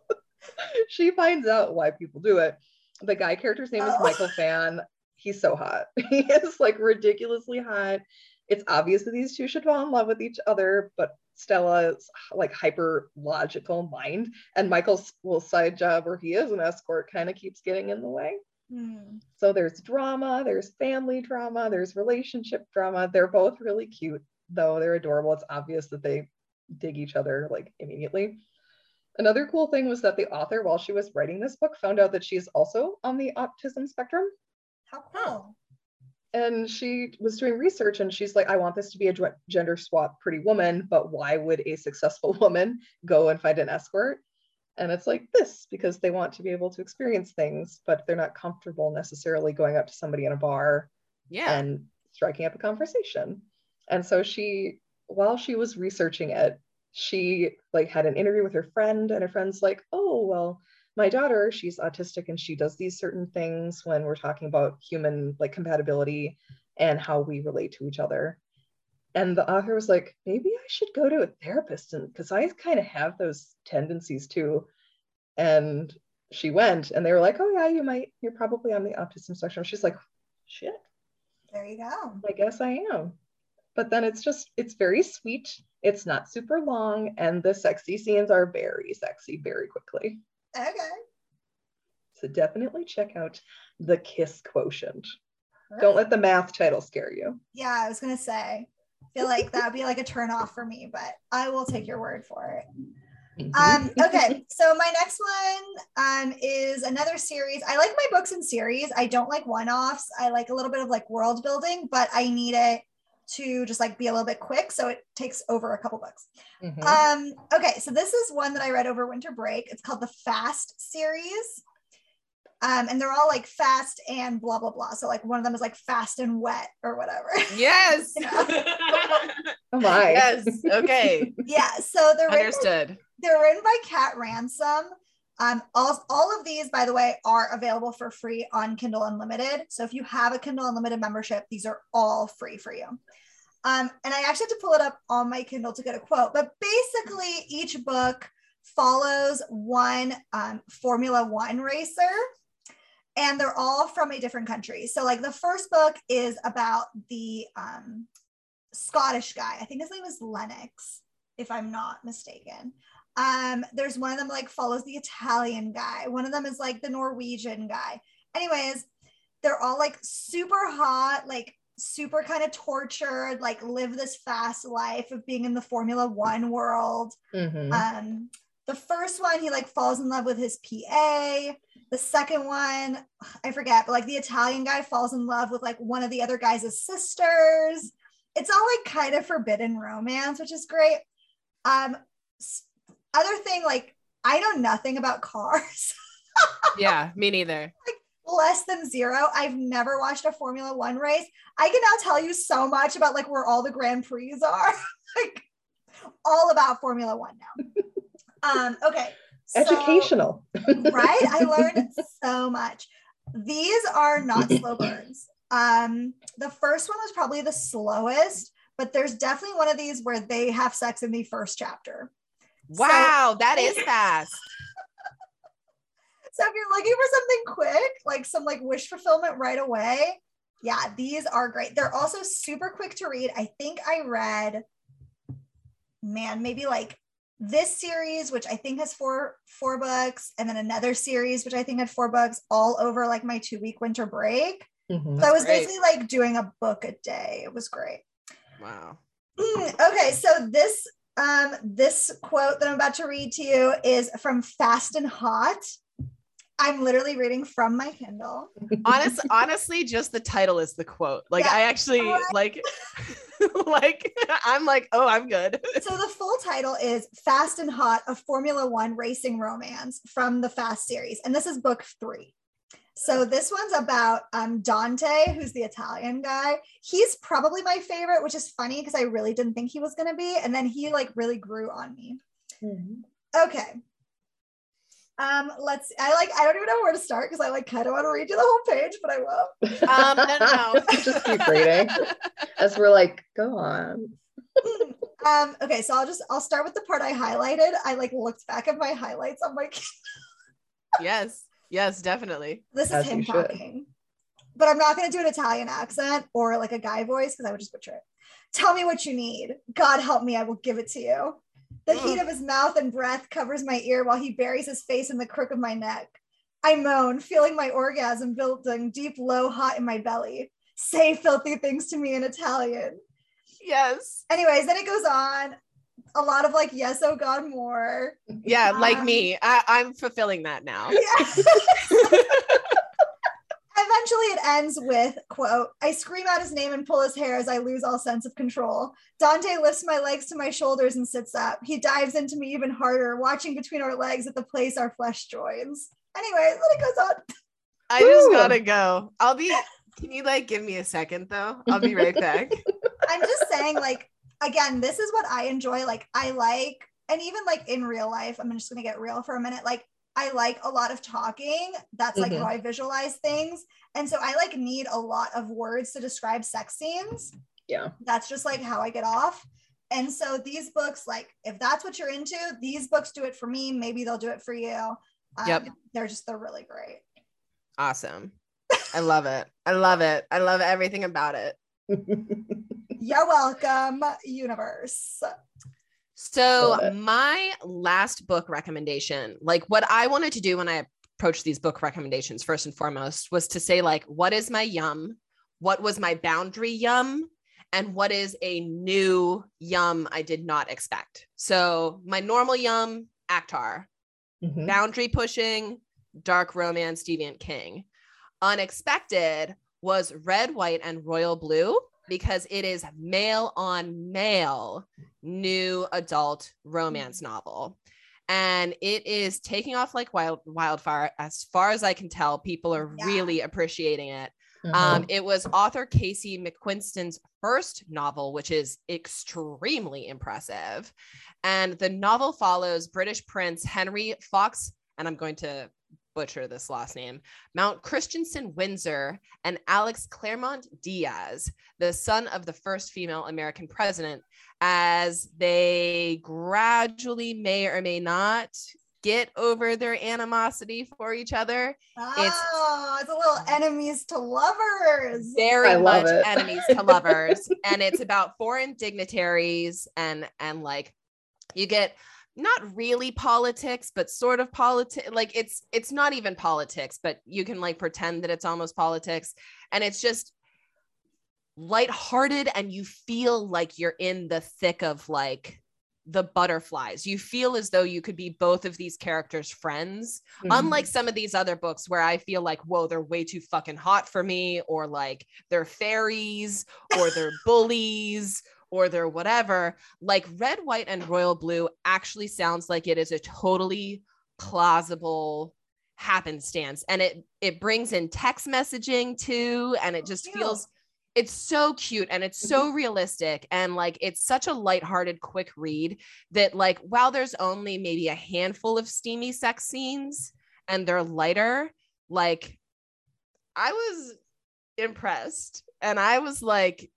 Speaker 1: she finds out why people do it. The guy character's name is
Speaker 3: Oh.
Speaker 1: Michael Phan. He's so hot. He is like ridiculously hot. It's obvious that these two should fall in love with each other, but Stella's like hyper logical mind, and Michael's little side job where he is an escort kind of keeps getting in the way.
Speaker 3: Hmm.
Speaker 1: So there's drama, there's family drama, there's relationship drama. They're both really cute, though. They're adorable. It's obvious that they dig each other like immediately. Another cool thing was that the author, while she was writing this book, found out that she's also on the autism spectrum.
Speaker 3: How cool.
Speaker 1: And she was doing research and she's like, I want this to be a gender swap pretty woman, but why would a successful woman go and find an escort? And it's like this because they want to be able to experience things, but they're not comfortable necessarily going up to somebody in a bar
Speaker 2: yeah.
Speaker 1: and striking up a conversation. And so she, while she was researching it, she like had an interview with her friend, and her friend's like, "Oh, well, my daughter, she's autistic and she does these certain things when we're talking about human like compatibility." and how we relate to each other. And the author was like, maybe I should go to a therapist and because I kind of have those tendencies too. And she went and they were like, oh yeah, you might, you're probably on the autism spectrum. She's like, shit.
Speaker 3: There you go.
Speaker 1: I guess I am. But then it's just, it's very sweet. It's not super long, and the sexy scenes are very sexy very quickly.
Speaker 3: Okay.
Speaker 1: So definitely check out the Kiss Quotient. Don't let the math title scare you.
Speaker 3: Yeah, I was gonna say. I feel like that would be like a turn off for me, but I will take your word for it. Um, okay, so my next one um, is another series. I like my books in series. I don't like one offs. I like a little bit of like world building, but I need it to just like be a little bit quick. So it takes over a couple books.
Speaker 1: Mhm.
Speaker 3: Um, okay, so this is one that I read over winter break. It's called the Fast series. Um, and they're all like fast and blah blah blah. So like one of them is like fast and wet or whatever.
Speaker 2: Yes.
Speaker 1: oh my.
Speaker 2: yes. Okay.
Speaker 3: yeah. So they're written,
Speaker 2: Understood.
Speaker 3: they're written by Kat Ransom. Um, all, all of these, by the way, are available for free on Kindle Unlimited. So if you have a Kindle Unlimited membership, these are all free for you. Um, and I actually had to pull it up on my Kindle to get a quote, but basically each book follows one um, Formula One racer and they're all from a different country. So like the first book is about the um, Scottish guy. I think his name is Lennox, if I'm not mistaken. Um, there's one of them like follows the Italian guy. One of them is like the Norwegian guy. Anyways, they're all like super hot, like super kind of tortured, like live this fast life of being in the Formula One world.
Speaker 1: Mhm.
Speaker 3: Um, the first one, he like falls in love with his PA. The second one, I forget, but like the Italian guy falls in love with like one of the other guys' sisters. It's all like kind of forbidden romance, which is great. Um, other thing, like I know nothing about cars,
Speaker 2: Yeah, me neither.
Speaker 3: Like less than zero. I've never watched a Formula One race. I can now tell you so much about like where all the Grand Prix are, like all about Formula One now. Um, okay. so-
Speaker 1: Educational.
Speaker 3: right? I learned so much. These are not slow burns. Um, the first one was probably the slowest, but there's definitely one of these where they have sex in the first chapter.
Speaker 2: Wow, that is fast.
Speaker 3: So if you're looking for something quick, like some like wish fulfillment right away, yeah, these are great. They're also super quick to read. I think I read, man, maybe like this series, which I think has four four books, and then another series, which I think had four books, all over like my two week winter break.
Speaker 1: Mhm.
Speaker 3: So I was
Speaker 2: great.
Speaker 3: basically like doing a book a day. It was great.
Speaker 2: Wow.
Speaker 3: Mm, okay, so this um this quote that I'm about to read to you is from Fast and Hot. I'm literally reading from my Kindle.
Speaker 2: Honest, honestly, just the title is the quote. Like
Speaker 3: Yeah.
Speaker 2: I actually like, like I'm like, oh, I'm good.
Speaker 3: So the full title is Fast and Hot, a Formula One racing romance from the Fast series. And this is book three. So this one's about um, Dante, who's the Italian guy. He's probably my favorite, which is funny because I really didn't think he was going to be. And then he like really grew on me.
Speaker 1: Mhm.
Speaker 3: Okay. Um, let's I like I don't even know where to start because I like kind of want to read you the whole page, but I will.
Speaker 2: Um, no, no, no.
Speaker 1: Just keep reading. As we're like, go on.
Speaker 3: um, okay, so I'll just I'll start with the part I highlighted. I like looked back at my highlights on my
Speaker 2: yes, yes, definitely.
Speaker 3: this is
Speaker 1: As
Speaker 3: him
Speaker 1: you should.
Speaker 3: talking. But I'm not gonna do an Italian accent or like a guy voice because I would just butcher it. Tell me what you need. God help me, I will give it to you. The mm. heat of his mouth and breath covers my ear while he buries his face in the crook of my neck. I moan, feeling my orgasm building deep, low, hot in my belly. Say filthy things to me in Italian.
Speaker 2: Yes.
Speaker 3: Anyways, then it goes on. A lot of like, yes, oh God, more.
Speaker 2: Yeah, like
Speaker 3: Um,
Speaker 2: me. I, I'm fulfilling that now.
Speaker 3: Yeah. Eventually, it ends with quote: "I scream out his name and pull his hair as I lose all sense of control. Dante lifts my legs to my shoulders and sits up. He dives into me even harder, watching between our legs at the place our flesh joins. Anyways, then it goes on.
Speaker 2: I just
Speaker 1: Woo.
Speaker 2: gotta go. I'll be. Can you like give me a second though? I'll be right back.
Speaker 3: I'm just saying, like, again, this is what I enjoy. Like, I like, and even like in real life, I'm just gonna get real for a minute. Like, I like a lot of talking. That's like
Speaker 1: Mhm.
Speaker 3: how I visualize things. And so I like need a lot of words to describe sex scenes.
Speaker 1: Yeah.
Speaker 3: That's just like how I get off. And so these books, like if that's what you're into, these books do it for me. Maybe they'll do it for you. Um,
Speaker 2: Yep.
Speaker 3: They're just, they're really great.
Speaker 2: Awesome. I love it. I love it. I love everything about it.
Speaker 3: You're welcome, universe.
Speaker 2: So, my last book recommendation, like what I wanted to do when I approached these book recommendations, first and foremost, was to say, like, what is my yum? What was my boundary yum? And what is a new yum I did not expect? So, my normal yum, ACOTAR,
Speaker 1: Mhm.
Speaker 2: boundary pushing, dark romance, Deviant King. Unexpected was red, white, and royal blue because it is male on male new adult romance novel. And it is taking off like wild wildfire. As far as I can tell, people are
Speaker 3: Yeah.
Speaker 2: really appreciating it.
Speaker 1: Mhm.
Speaker 2: Um, it was author Casey McQuiston's first novel, which is extremely impressive. And the novel follows British Prince Henry Fox, and I'm going to butcher this last name, Mount Christensen Windsor, and Alex Claremont Diaz, the son of the first female American president, as they gradually may or may not get over their animosity for each other
Speaker 3: Oh, it's a little enemies to lovers.
Speaker 2: very
Speaker 1: love
Speaker 2: much
Speaker 1: it.
Speaker 2: enemies to lovers and it's about foreign dignitaries and and like you get not really politics but sort of politics like it's it's not even politics but you can like pretend that it's almost politics. And it's just lighthearted and you feel like you're in the thick of like the butterflies. You feel as though you could be both of these characters friends.
Speaker 1: Mhm.
Speaker 2: unlike some of these other books where I feel like, whoa, they're way too fucking hot for me, or like they're fairies, or they're bullies, or they're whatever. Like Red, White, and Royal Blue actually sounds like it is a totally plausible happenstance. And it it brings in text messaging too, and it oh,
Speaker 3: just
Speaker 2: feels it's so cute and it's so mm-hmm. realistic and like it's such a lighthearted quick read that like while there's only maybe a handful of steamy sex scenes and they're lighter like i was impressed and i was like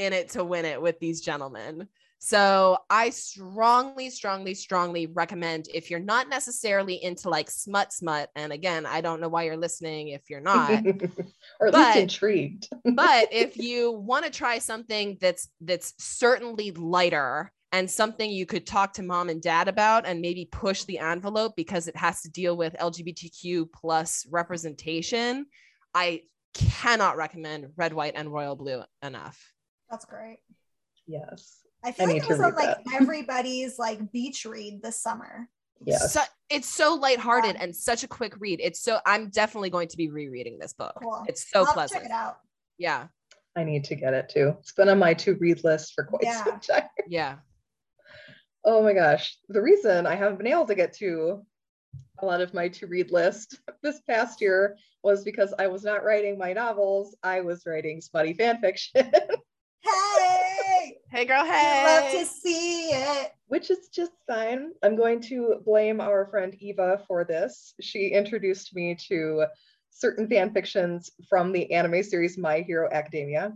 Speaker 2: in it to win it with these gentlemen so i strongly strongly strongly recommend if you're not necessarily into like smut smut and again i don't know why you're listening if you're not
Speaker 1: or at
Speaker 2: but-
Speaker 1: least intrigued.
Speaker 2: but if you want to try something that's that's certainly lighter and something you could talk to mom and dad about and maybe push the envelope because it has to deal with lgbtq plus representation i cannot recommend red white and royal blue enough
Speaker 3: That's great.
Speaker 1: yes.
Speaker 3: I feel
Speaker 1: I
Speaker 3: like it was on
Speaker 1: read
Speaker 3: like everybody's like beach read this summer.
Speaker 1: Yes.
Speaker 2: so, it's so lighthearted
Speaker 3: Yeah.
Speaker 2: and such a quick read it's so i'm definitely going to be rereading this book
Speaker 3: Cool.
Speaker 2: it's so
Speaker 3: I'll
Speaker 2: pleasant
Speaker 3: check it out.
Speaker 2: yeah
Speaker 1: I need to get it too. It's been on my to read list for quite
Speaker 3: Yeah.
Speaker 1: some time.
Speaker 2: yeah
Speaker 1: Oh my gosh. The reason I haven't been able to get to a lot of my to read list this past year was because I was not writing my novels. I was writing smutty fan fiction,
Speaker 3: Hey,
Speaker 2: hey girl
Speaker 3: we love to see it.
Speaker 1: which is just fine. I'm going to blame our friend Eva for this. She introduced me to certain fan fictions from the anime series My Hero Academia,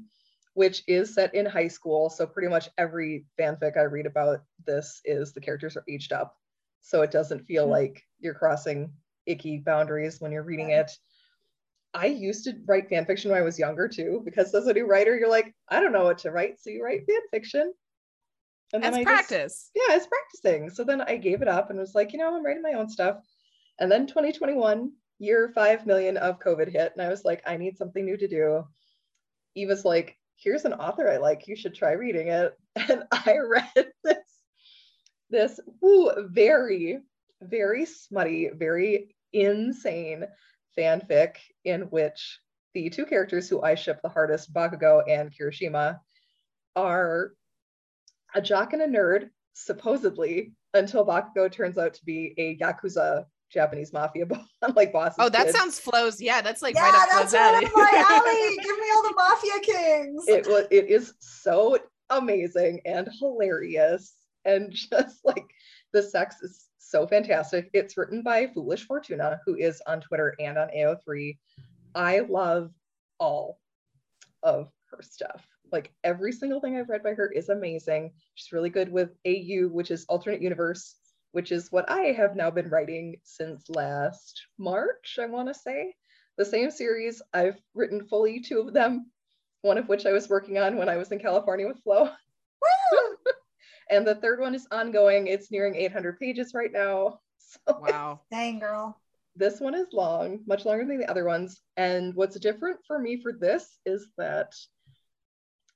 Speaker 1: which is set in high school. So pretty much every fanfic I read about this is the characters are aged up. So it doesn't feel
Speaker 3: Mhm.
Speaker 1: like you're crossing icky boundaries when you're reading
Speaker 3: Right.
Speaker 1: it. I used to write fan fiction when I was younger too, because as a new writer, you're like, I don't know what to write. So you write fan fiction. And
Speaker 2: that's
Speaker 1: I just-
Speaker 2: practice
Speaker 1: yeah, it's practicing. So then I gave it up and was like, you know, I'm writing my own stuff. And then 2021, year 5 million of COVID hit. And I was like, I need something new to do. Eva's like, here's an author I like. You should try reading it. And I read this, this woo, very, very smutty, very insane fanfic in which the two characters who I ship the hardest, Bakugo and Kirishima, are a jock and a nerd, supposedly, until Bakugo turns out to be a Yakuza Japanese mafia boss, like boss.
Speaker 2: oh that sounds Flo's yeah that's like
Speaker 3: yeah,
Speaker 2: right up
Speaker 3: that's
Speaker 2: Flo's
Speaker 3: right up my alley. Give me all the mafia kings.
Speaker 1: It was it is so amazing and hilarious. And just like the sex is so fantastic. It's written by Foolish Fortuna, who is on Twitter and on AO3. I love all of her stuff. Like every single thing I've read by her is amazing. She's really good with AU, which is alternate universe, which is what I have now been writing since last March, I want to say. The same series, I've written fully two of them, one of which I was working on when I was in California with Flo. and the third one is ongoing. It's nearing 800 pages right now.
Speaker 2: So wow.
Speaker 3: Dang, girl.
Speaker 1: This one is long, much longer than the other ones. And what's different for me for this is that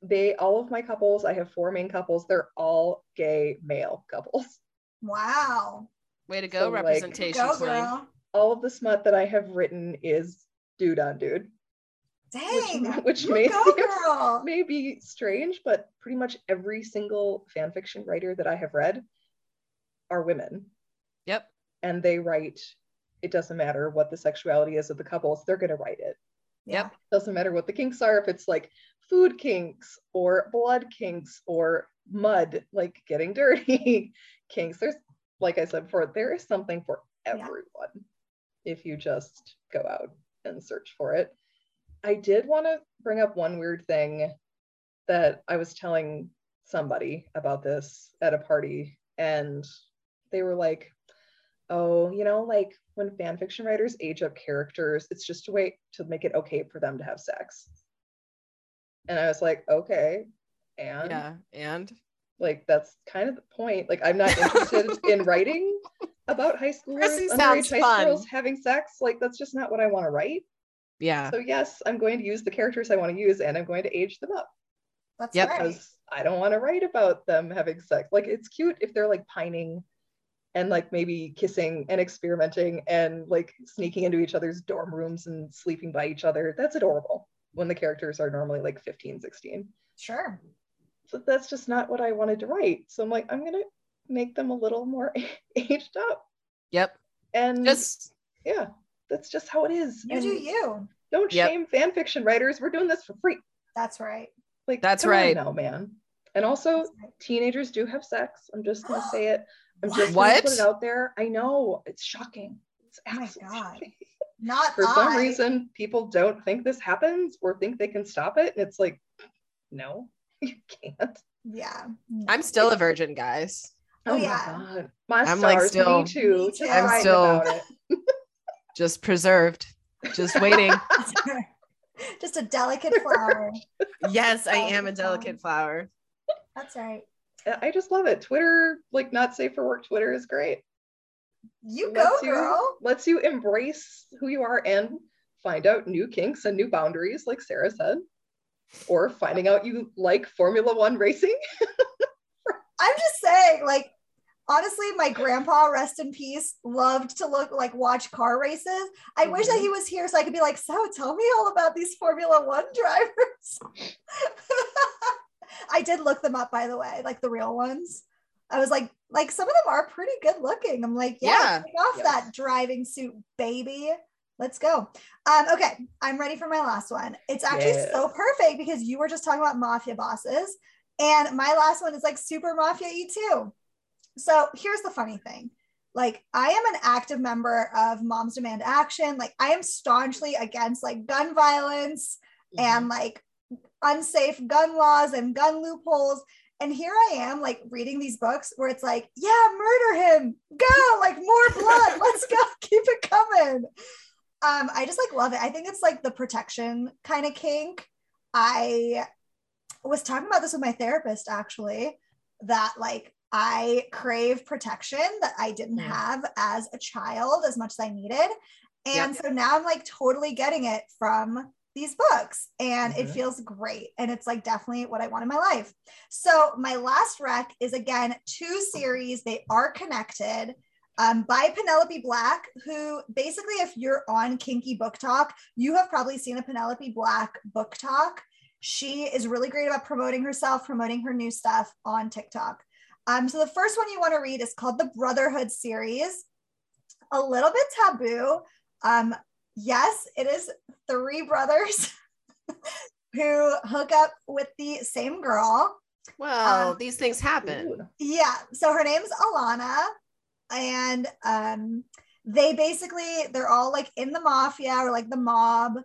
Speaker 1: they, all of my couples, I have four main couples, they're all gay male couples.
Speaker 3: Wow.
Speaker 2: Way to go, so, representation. Like, go, girl.
Speaker 1: All of the smut that I have written is dude on dude.
Speaker 3: Dang,
Speaker 1: which, which may, go, may be strange, but pretty much every single fan fiction writer that I have read are women.
Speaker 2: Yep.
Speaker 1: And they write, it doesn't matter what the sexuality is of the couples, they're going to write it.
Speaker 2: Yep.
Speaker 1: Doesn't matter what the kinks are, if it's like food kinks or blood kinks or mud, like getting dirty kinks. There's, like I said before, there is something for everyone yeah. if you just go out and search for it. I did want to bring up one weird thing that I was telling somebody about this at a party, and they were like, oh, you know, like when fan fiction writers age up characters, it's just a way to make it okay for them to have sex. And I was like, okay. And
Speaker 2: yeah, and
Speaker 1: like that's kind of the point. Like, I'm not interested in writing about high schoolers, underage high fun. schools having sex. Like, that's just not what I want to write.
Speaker 2: Yeah.
Speaker 1: So yes, I'm going to use the characters I want to use and I'm going to age them up.
Speaker 3: That's yep.
Speaker 1: right. Because I don't want to write about them having sex. Like it's cute if they're like pining and like maybe kissing and experimenting and like sneaking into each other's dorm rooms and sleeping by each other. That's adorable when the characters are normally like 15, 16.
Speaker 3: Sure.
Speaker 1: So that's just not what I wanted to write. So I'm like, I'm gonna make them a little more aged up.
Speaker 2: Yep.
Speaker 1: And just yeah, that's just how it is.
Speaker 3: You and do you.
Speaker 1: Don't yep. shame fan fiction writers. We're doing this for free.
Speaker 3: That's right.
Speaker 1: Like
Speaker 2: that's right.
Speaker 1: No man. And also, right. teenagers do have sex. I'm just gonna say it. I'm just
Speaker 2: what?
Speaker 1: gonna put it out there. I know it's shocking. It's
Speaker 3: oh my god. Not
Speaker 1: for I. some reason people don't think this happens or think they can stop it, and it's like, no, you can't.
Speaker 3: Yeah.
Speaker 2: I'm still a virgin, guys.
Speaker 3: Oh, oh yeah.
Speaker 1: My, God. my I'm stars, like still. Me too.
Speaker 3: Me too.
Speaker 2: I'm still. just preserved, just waiting.
Speaker 3: just a delicate flower.
Speaker 2: yes, I am a delicate flower.
Speaker 3: That's right.
Speaker 1: I just love it. Twitter, like not safe for work, Twitter is great.
Speaker 3: You go, lets girl.
Speaker 1: You, lets you embrace who you are and find out new kinks and new boundaries, like Sarah said. Or finding out you like Formula One racing.
Speaker 3: I'm just saying, like, honestly, my grandpa, rest in peace, loved to look like watch car races. I mm-hmm. wish that mm-hmm. he was here so I could be like, so tell me all about these Formula One drivers. I did look them up, by the way, like the real ones. I was like, like some of them are pretty good looking. I'm like, yeah, yeah. off yes. that driving suit, baby. Let's go. Um, okay, I'm ready for my last one. It's actually yes. so perfect because you were just talking about mafia bosses. And my last one is like super mafia e too. So here's the funny thing. Like I am an active member of Moms Demand Action. Like I am staunchly against like gun violence mm-hmm. and like unsafe gun laws and gun loopholes. And here I am, like reading these books where it's like, yeah, murder him, go, like more blood, let's go, keep it coming. Um, I just like love it. I think it's like the protection kind of kink. I was talking about this with my therapist actually, that like I crave protection that I didn't have as a child as much as I needed. And yep. so now I'm like totally getting it from these books and mm-hmm. it feels great. And it's like definitely what I want in my life. So my last rec is again two series, they are connected. Um, by Penelope Black, who basically, if you're on Kinky BookTok, you have probably seen a Penelope Black BookTok. She is really great about promoting herself, promoting her new stuff on TikTok. Um, so the first one you want to read is called the Brotherhood series. A little bit taboo. Um, yes, it is three brothers who hook up with the same girl.
Speaker 2: Well, um, these things happen.
Speaker 3: Yeah. So her name's Alana. and um, they basically they're all like in the mafia or like the mob.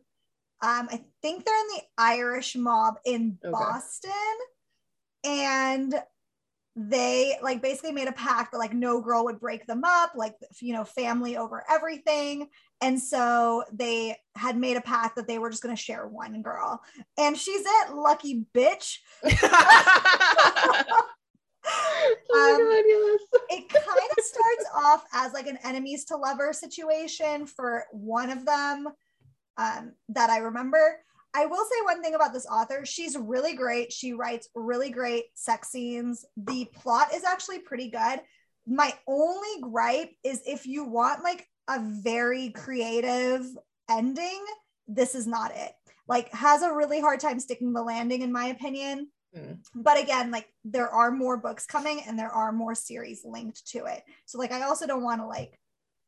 Speaker 3: Um, I think they're in the Irish mob in
Speaker 1: Okay.
Speaker 3: Boston, and they like basically made a pact that like no girl would break them up, like you know, family over everything. And so they had made a pact that they were just going to share one girl, and she's it, lucky bitch.
Speaker 1: Oh
Speaker 3: Um, it kind of starts off as like an enemies to lover situation for one of them um, that I remember. I will say one thing about this author. She's really great. She writes really great sex scenes. The plot is actually pretty good. My only gripe is if you want like a very creative ending, this is not it. Like, has a really hard time sticking the landing, in my opinion
Speaker 1: Hmm.
Speaker 3: but again like there are more books coming and there are more series linked to it so like i also don't want to like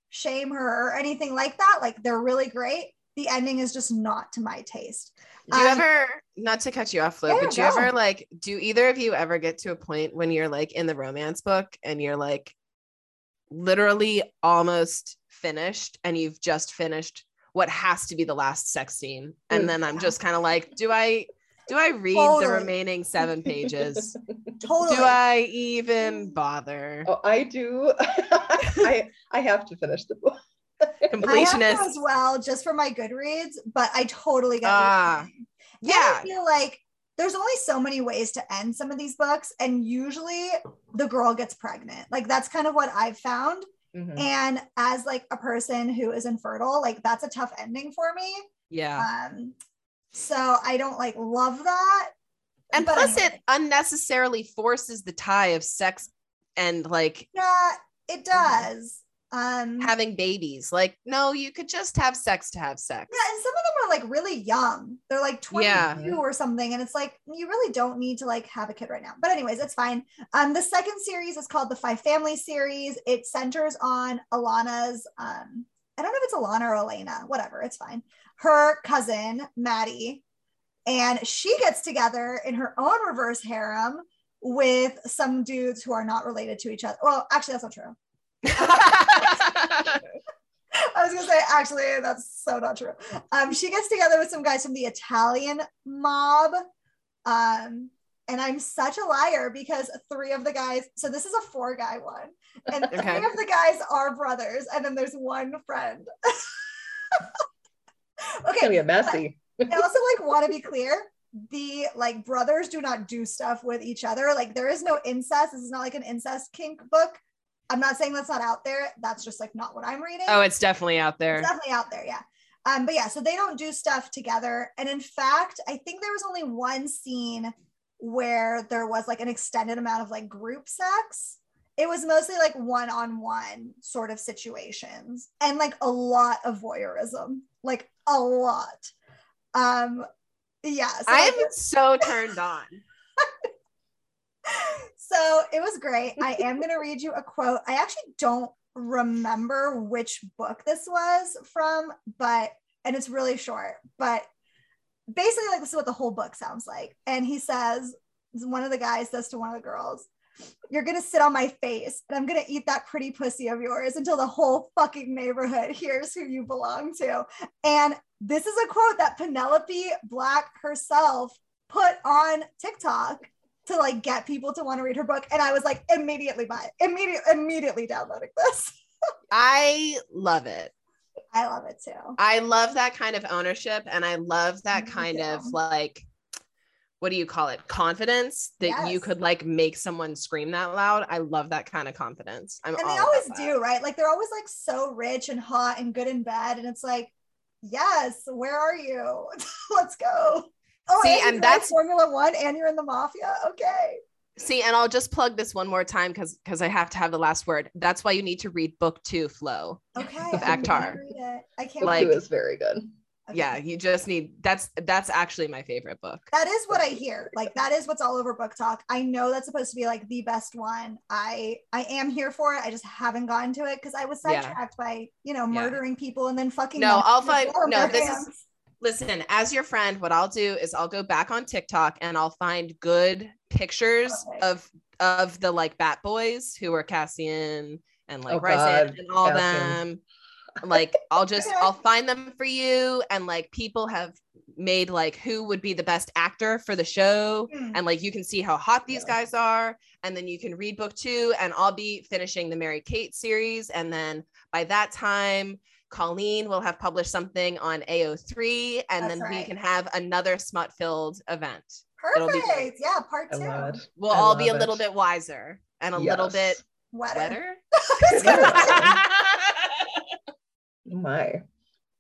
Speaker 3: shame her or anything like that like they're really great the ending is just not to my taste
Speaker 2: Do you
Speaker 3: Um,
Speaker 2: ever, not to cut you off, Flo,
Speaker 3: Yeah,
Speaker 2: but do you
Speaker 3: go.
Speaker 2: ever like, do either of you ever get to a point when you're like in the romance book and you're like literally almost finished and you've just finished what has to be the last sex scene? And then I'm just kind of like, do I, do I read the remaining seven pages?
Speaker 3: totally
Speaker 2: Do I even bother?
Speaker 1: Oh, I do. I I have to finish the book.
Speaker 3: I
Speaker 2: Completionist.
Speaker 3: as well just for my goodreads but i totally get what you're
Speaker 2: Ah, yeah.
Speaker 3: I feel like there's only so many ways to end some of these books and usually the girl gets pregnant like that's kind of what i've found
Speaker 1: Mhm.
Speaker 3: and as like a person who is infertile like that's a tough ending for me
Speaker 2: Yeah.
Speaker 3: um so i don't like love that
Speaker 2: And
Speaker 3: but
Speaker 2: plus,
Speaker 3: anyway.
Speaker 2: it unnecessarily forces the tie of sex and like
Speaker 3: yeah it does um
Speaker 2: having babies. Like, no, you could just have sex to have sex.
Speaker 3: yeah and some of them are like really young. They're like 22
Speaker 2: Yeah.
Speaker 3: or something and it's like you really don't need to like have a kid right now. But anyways it's fine. Um the second series is called the five family series. It centers on alana's um i don't know if it's alana or elena whatever it's fine. Her cousin maddie and she gets together in her own reverse harem with some dudes who are not related to each other. Well actually that's not true I was gonna say, actually, that's so not true. Um, she gets together with some guys from the Italian mob. Um, and I'm such a liar because three of the guys, so this is a four guy one, and three of the guys are brothers, and then there's one friend. Okay,
Speaker 1: get messy.
Speaker 3: I also like want to be clear. The like brothers do not do stuff with each other. Like there is no incest. This is not like an incest kink book. I'm not saying that's not out there. That's just like not what I'm reading.
Speaker 2: oh, it's definitely out there.
Speaker 3: It's definitely out there, yeah. Um, but yeah, so they don't do stuff together. And in fact, I think there was only one scene where there was like an extended amount of like group sex. It was mostly like one-on-one sort of situations and like a lot of voyeurism, like a lot. Um, yeah. So,
Speaker 2: I'm
Speaker 3: like,
Speaker 2: so turned on.
Speaker 3: so it was great. I am going to read you a quote. I actually don't remember which book this was from, but, and it's really short, but basically, like, this is what the whole book sounds like. And he says, one of the guys says to one of the girls, You're going to sit on my face and I'm going to eat that pretty pussy of yours until the whole fucking neighborhood hears who you belong to. And this is a quote that Penelope Black herself put on TikTok to like get people to want to read her book. And I was like, immediately buy it, immediately, immediately downloading this.
Speaker 2: I love it.
Speaker 3: I love it too.
Speaker 2: I love that kind of ownership and I love that
Speaker 3: Me
Speaker 2: kind of like what do you call it? Confidence that you could like make someone scream that loud. I love that kind of confidence. I'm
Speaker 3: And they always do, right? Like they're always like so rich and hot and good in bed. And it's like, yes, where are you? Let's go. Oh,
Speaker 2: See,
Speaker 3: you
Speaker 2: and that's-
Speaker 3: Formula One and you're in the mafia. Okay.
Speaker 2: See, and I'll just plug this one more time because because I have to have the last word. That's why you need to read book two, Flo.
Speaker 3: Okay.
Speaker 2: Of
Speaker 3: ACOTAR. I can't
Speaker 2: Like-
Speaker 1: Like, it was very good.
Speaker 3: Okay.
Speaker 2: Yeah, you just need that's that's actually my favorite book.
Speaker 3: that is what I hear. Like that is what's all over BookTok. I know that's supposed to be like the best one. I I am here for it. I just haven't gotten to it because I was
Speaker 2: Yeah.
Speaker 3: sidetracked by you know
Speaker 2: Yeah.
Speaker 3: murdering people and then fucking.
Speaker 2: No, I'll find- no, this is-
Speaker 3: hands.
Speaker 2: Listen, as your friend, what I'll do is I'll go back on TikTok and I'll find good pictures
Speaker 3: Perfect.
Speaker 2: of of the like Bat Boys who are Cassian and like
Speaker 1: Oh, God,
Speaker 2: and all
Speaker 1: Bastions.
Speaker 2: them. Like I'll just
Speaker 3: Okay.
Speaker 2: I'll find them for you. And like people have made like who would be the best actor for the show.
Speaker 3: Hmm.
Speaker 2: And like you can see how hot these
Speaker 1: Yeah.
Speaker 2: guys are. And then you can read book two. And I'll be finishing the Mary Kate series. And then by that time, Colleen will have published something on AO3. And
Speaker 3: That's
Speaker 2: then we can have another smut filled event. It'll be
Speaker 3: Perfect. Yeah, part two.
Speaker 2: We'll
Speaker 1: I
Speaker 2: all be a
Speaker 1: love
Speaker 2: little
Speaker 1: it.
Speaker 2: bit wiser and a little bit
Speaker 3: Wetter.
Speaker 2: wetter.
Speaker 1: My.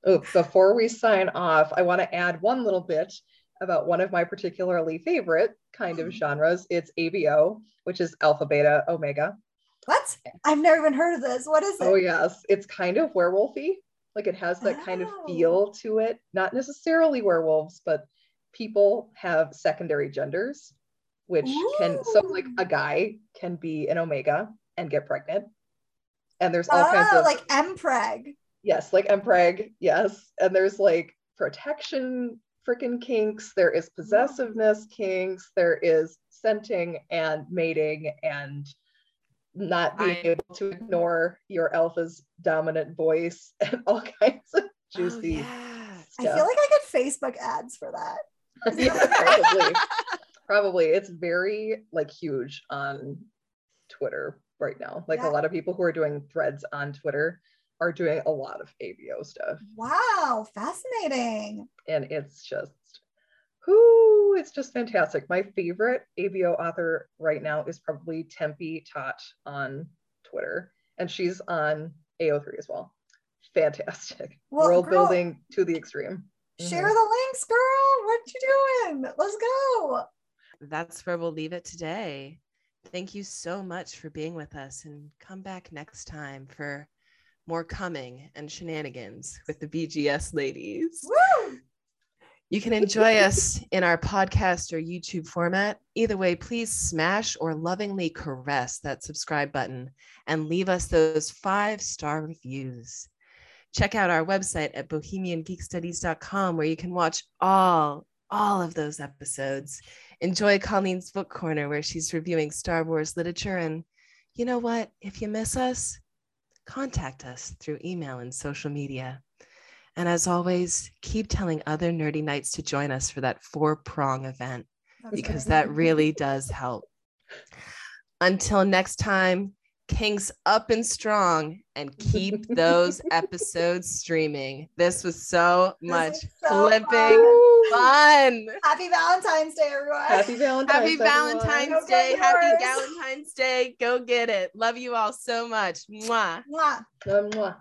Speaker 1: Oh, before we sign off, I want to add one little bit about one of my particularly favorite kind of
Speaker 3: Hmm.
Speaker 1: genres. It's ABO, which is alpha, beta, omega.
Speaker 3: What? I've never even heard of this. What is it?
Speaker 1: Oh, yes. It's kind of werewolfy. Like it has that kind of
Speaker 3: Oh.
Speaker 1: feel to it. Not necessarily werewolves, but people have secondary genders, which can, so like a guy can be an omega and get pregnant. And there's all kinds
Speaker 3: Oh,
Speaker 1: of
Speaker 3: like Mpreg.
Speaker 1: Yes, like Mpreg, yes. And there's like protection freaking kinks, there is possessiveness kinks, there is scenting and mating and not being
Speaker 2: I-
Speaker 1: able to ignore your alpha's dominant voice and all kinds of oh, juicy
Speaker 2: Oh, yeah.
Speaker 3: I feel like I get Facebook ads for that.
Speaker 1: yeah, probably. probably. It's very like huge on Twitter right now. Like
Speaker 3: Yeah.
Speaker 1: a lot of people who are doing threads on Twitter are doing a lot of ABO stuff.
Speaker 3: Wow, fascinating.
Speaker 1: and it's just whoo, it's just fantastic. My favorite ABO author right now is probably Tempe Tot on Twitter, and she's on AO3 as well. Fantastic.
Speaker 3: Well,
Speaker 1: World
Speaker 3: girl,
Speaker 1: building to the extreme.
Speaker 3: Share
Speaker 1: Mhm.
Speaker 3: the links, girl. What you doing? Let's go.
Speaker 2: That's where we'll leave it today. Thank you so much for being with us and come back next time for more coming and shenanigans with the BGS ladies.
Speaker 3: Woo!
Speaker 2: You can enjoy us in our podcast or YouTube format. Either way, please smash or lovingly caress that subscribe button and leave us those five star reviews. Check out our website at bohemiangeekstudies.com where you can watch all all of those episodes. Enjoy Colleen's book corner where she's reviewing Star Wars literature and you know what? If you miss us, contact us through email and social media. And as always, keep telling other nerdy knights to join us for that four prong event
Speaker 3: That's
Speaker 2: because
Speaker 3: right.
Speaker 2: that really does help. Until next time, Kings up and strong and keep those episodes streaming. This was so
Speaker 3: This
Speaker 2: much
Speaker 3: is so
Speaker 2: flipping
Speaker 3: fun.
Speaker 2: fun.
Speaker 3: Happy Valentine's Day, everyone.
Speaker 1: Happy Valentine's
Speaker 2: Happy. Valentine's Day. Happy. Valentine's Day. Go get it. Love you all so much. Mwah.
Speaker 3: Mwah.
Speaker 1: Mwah.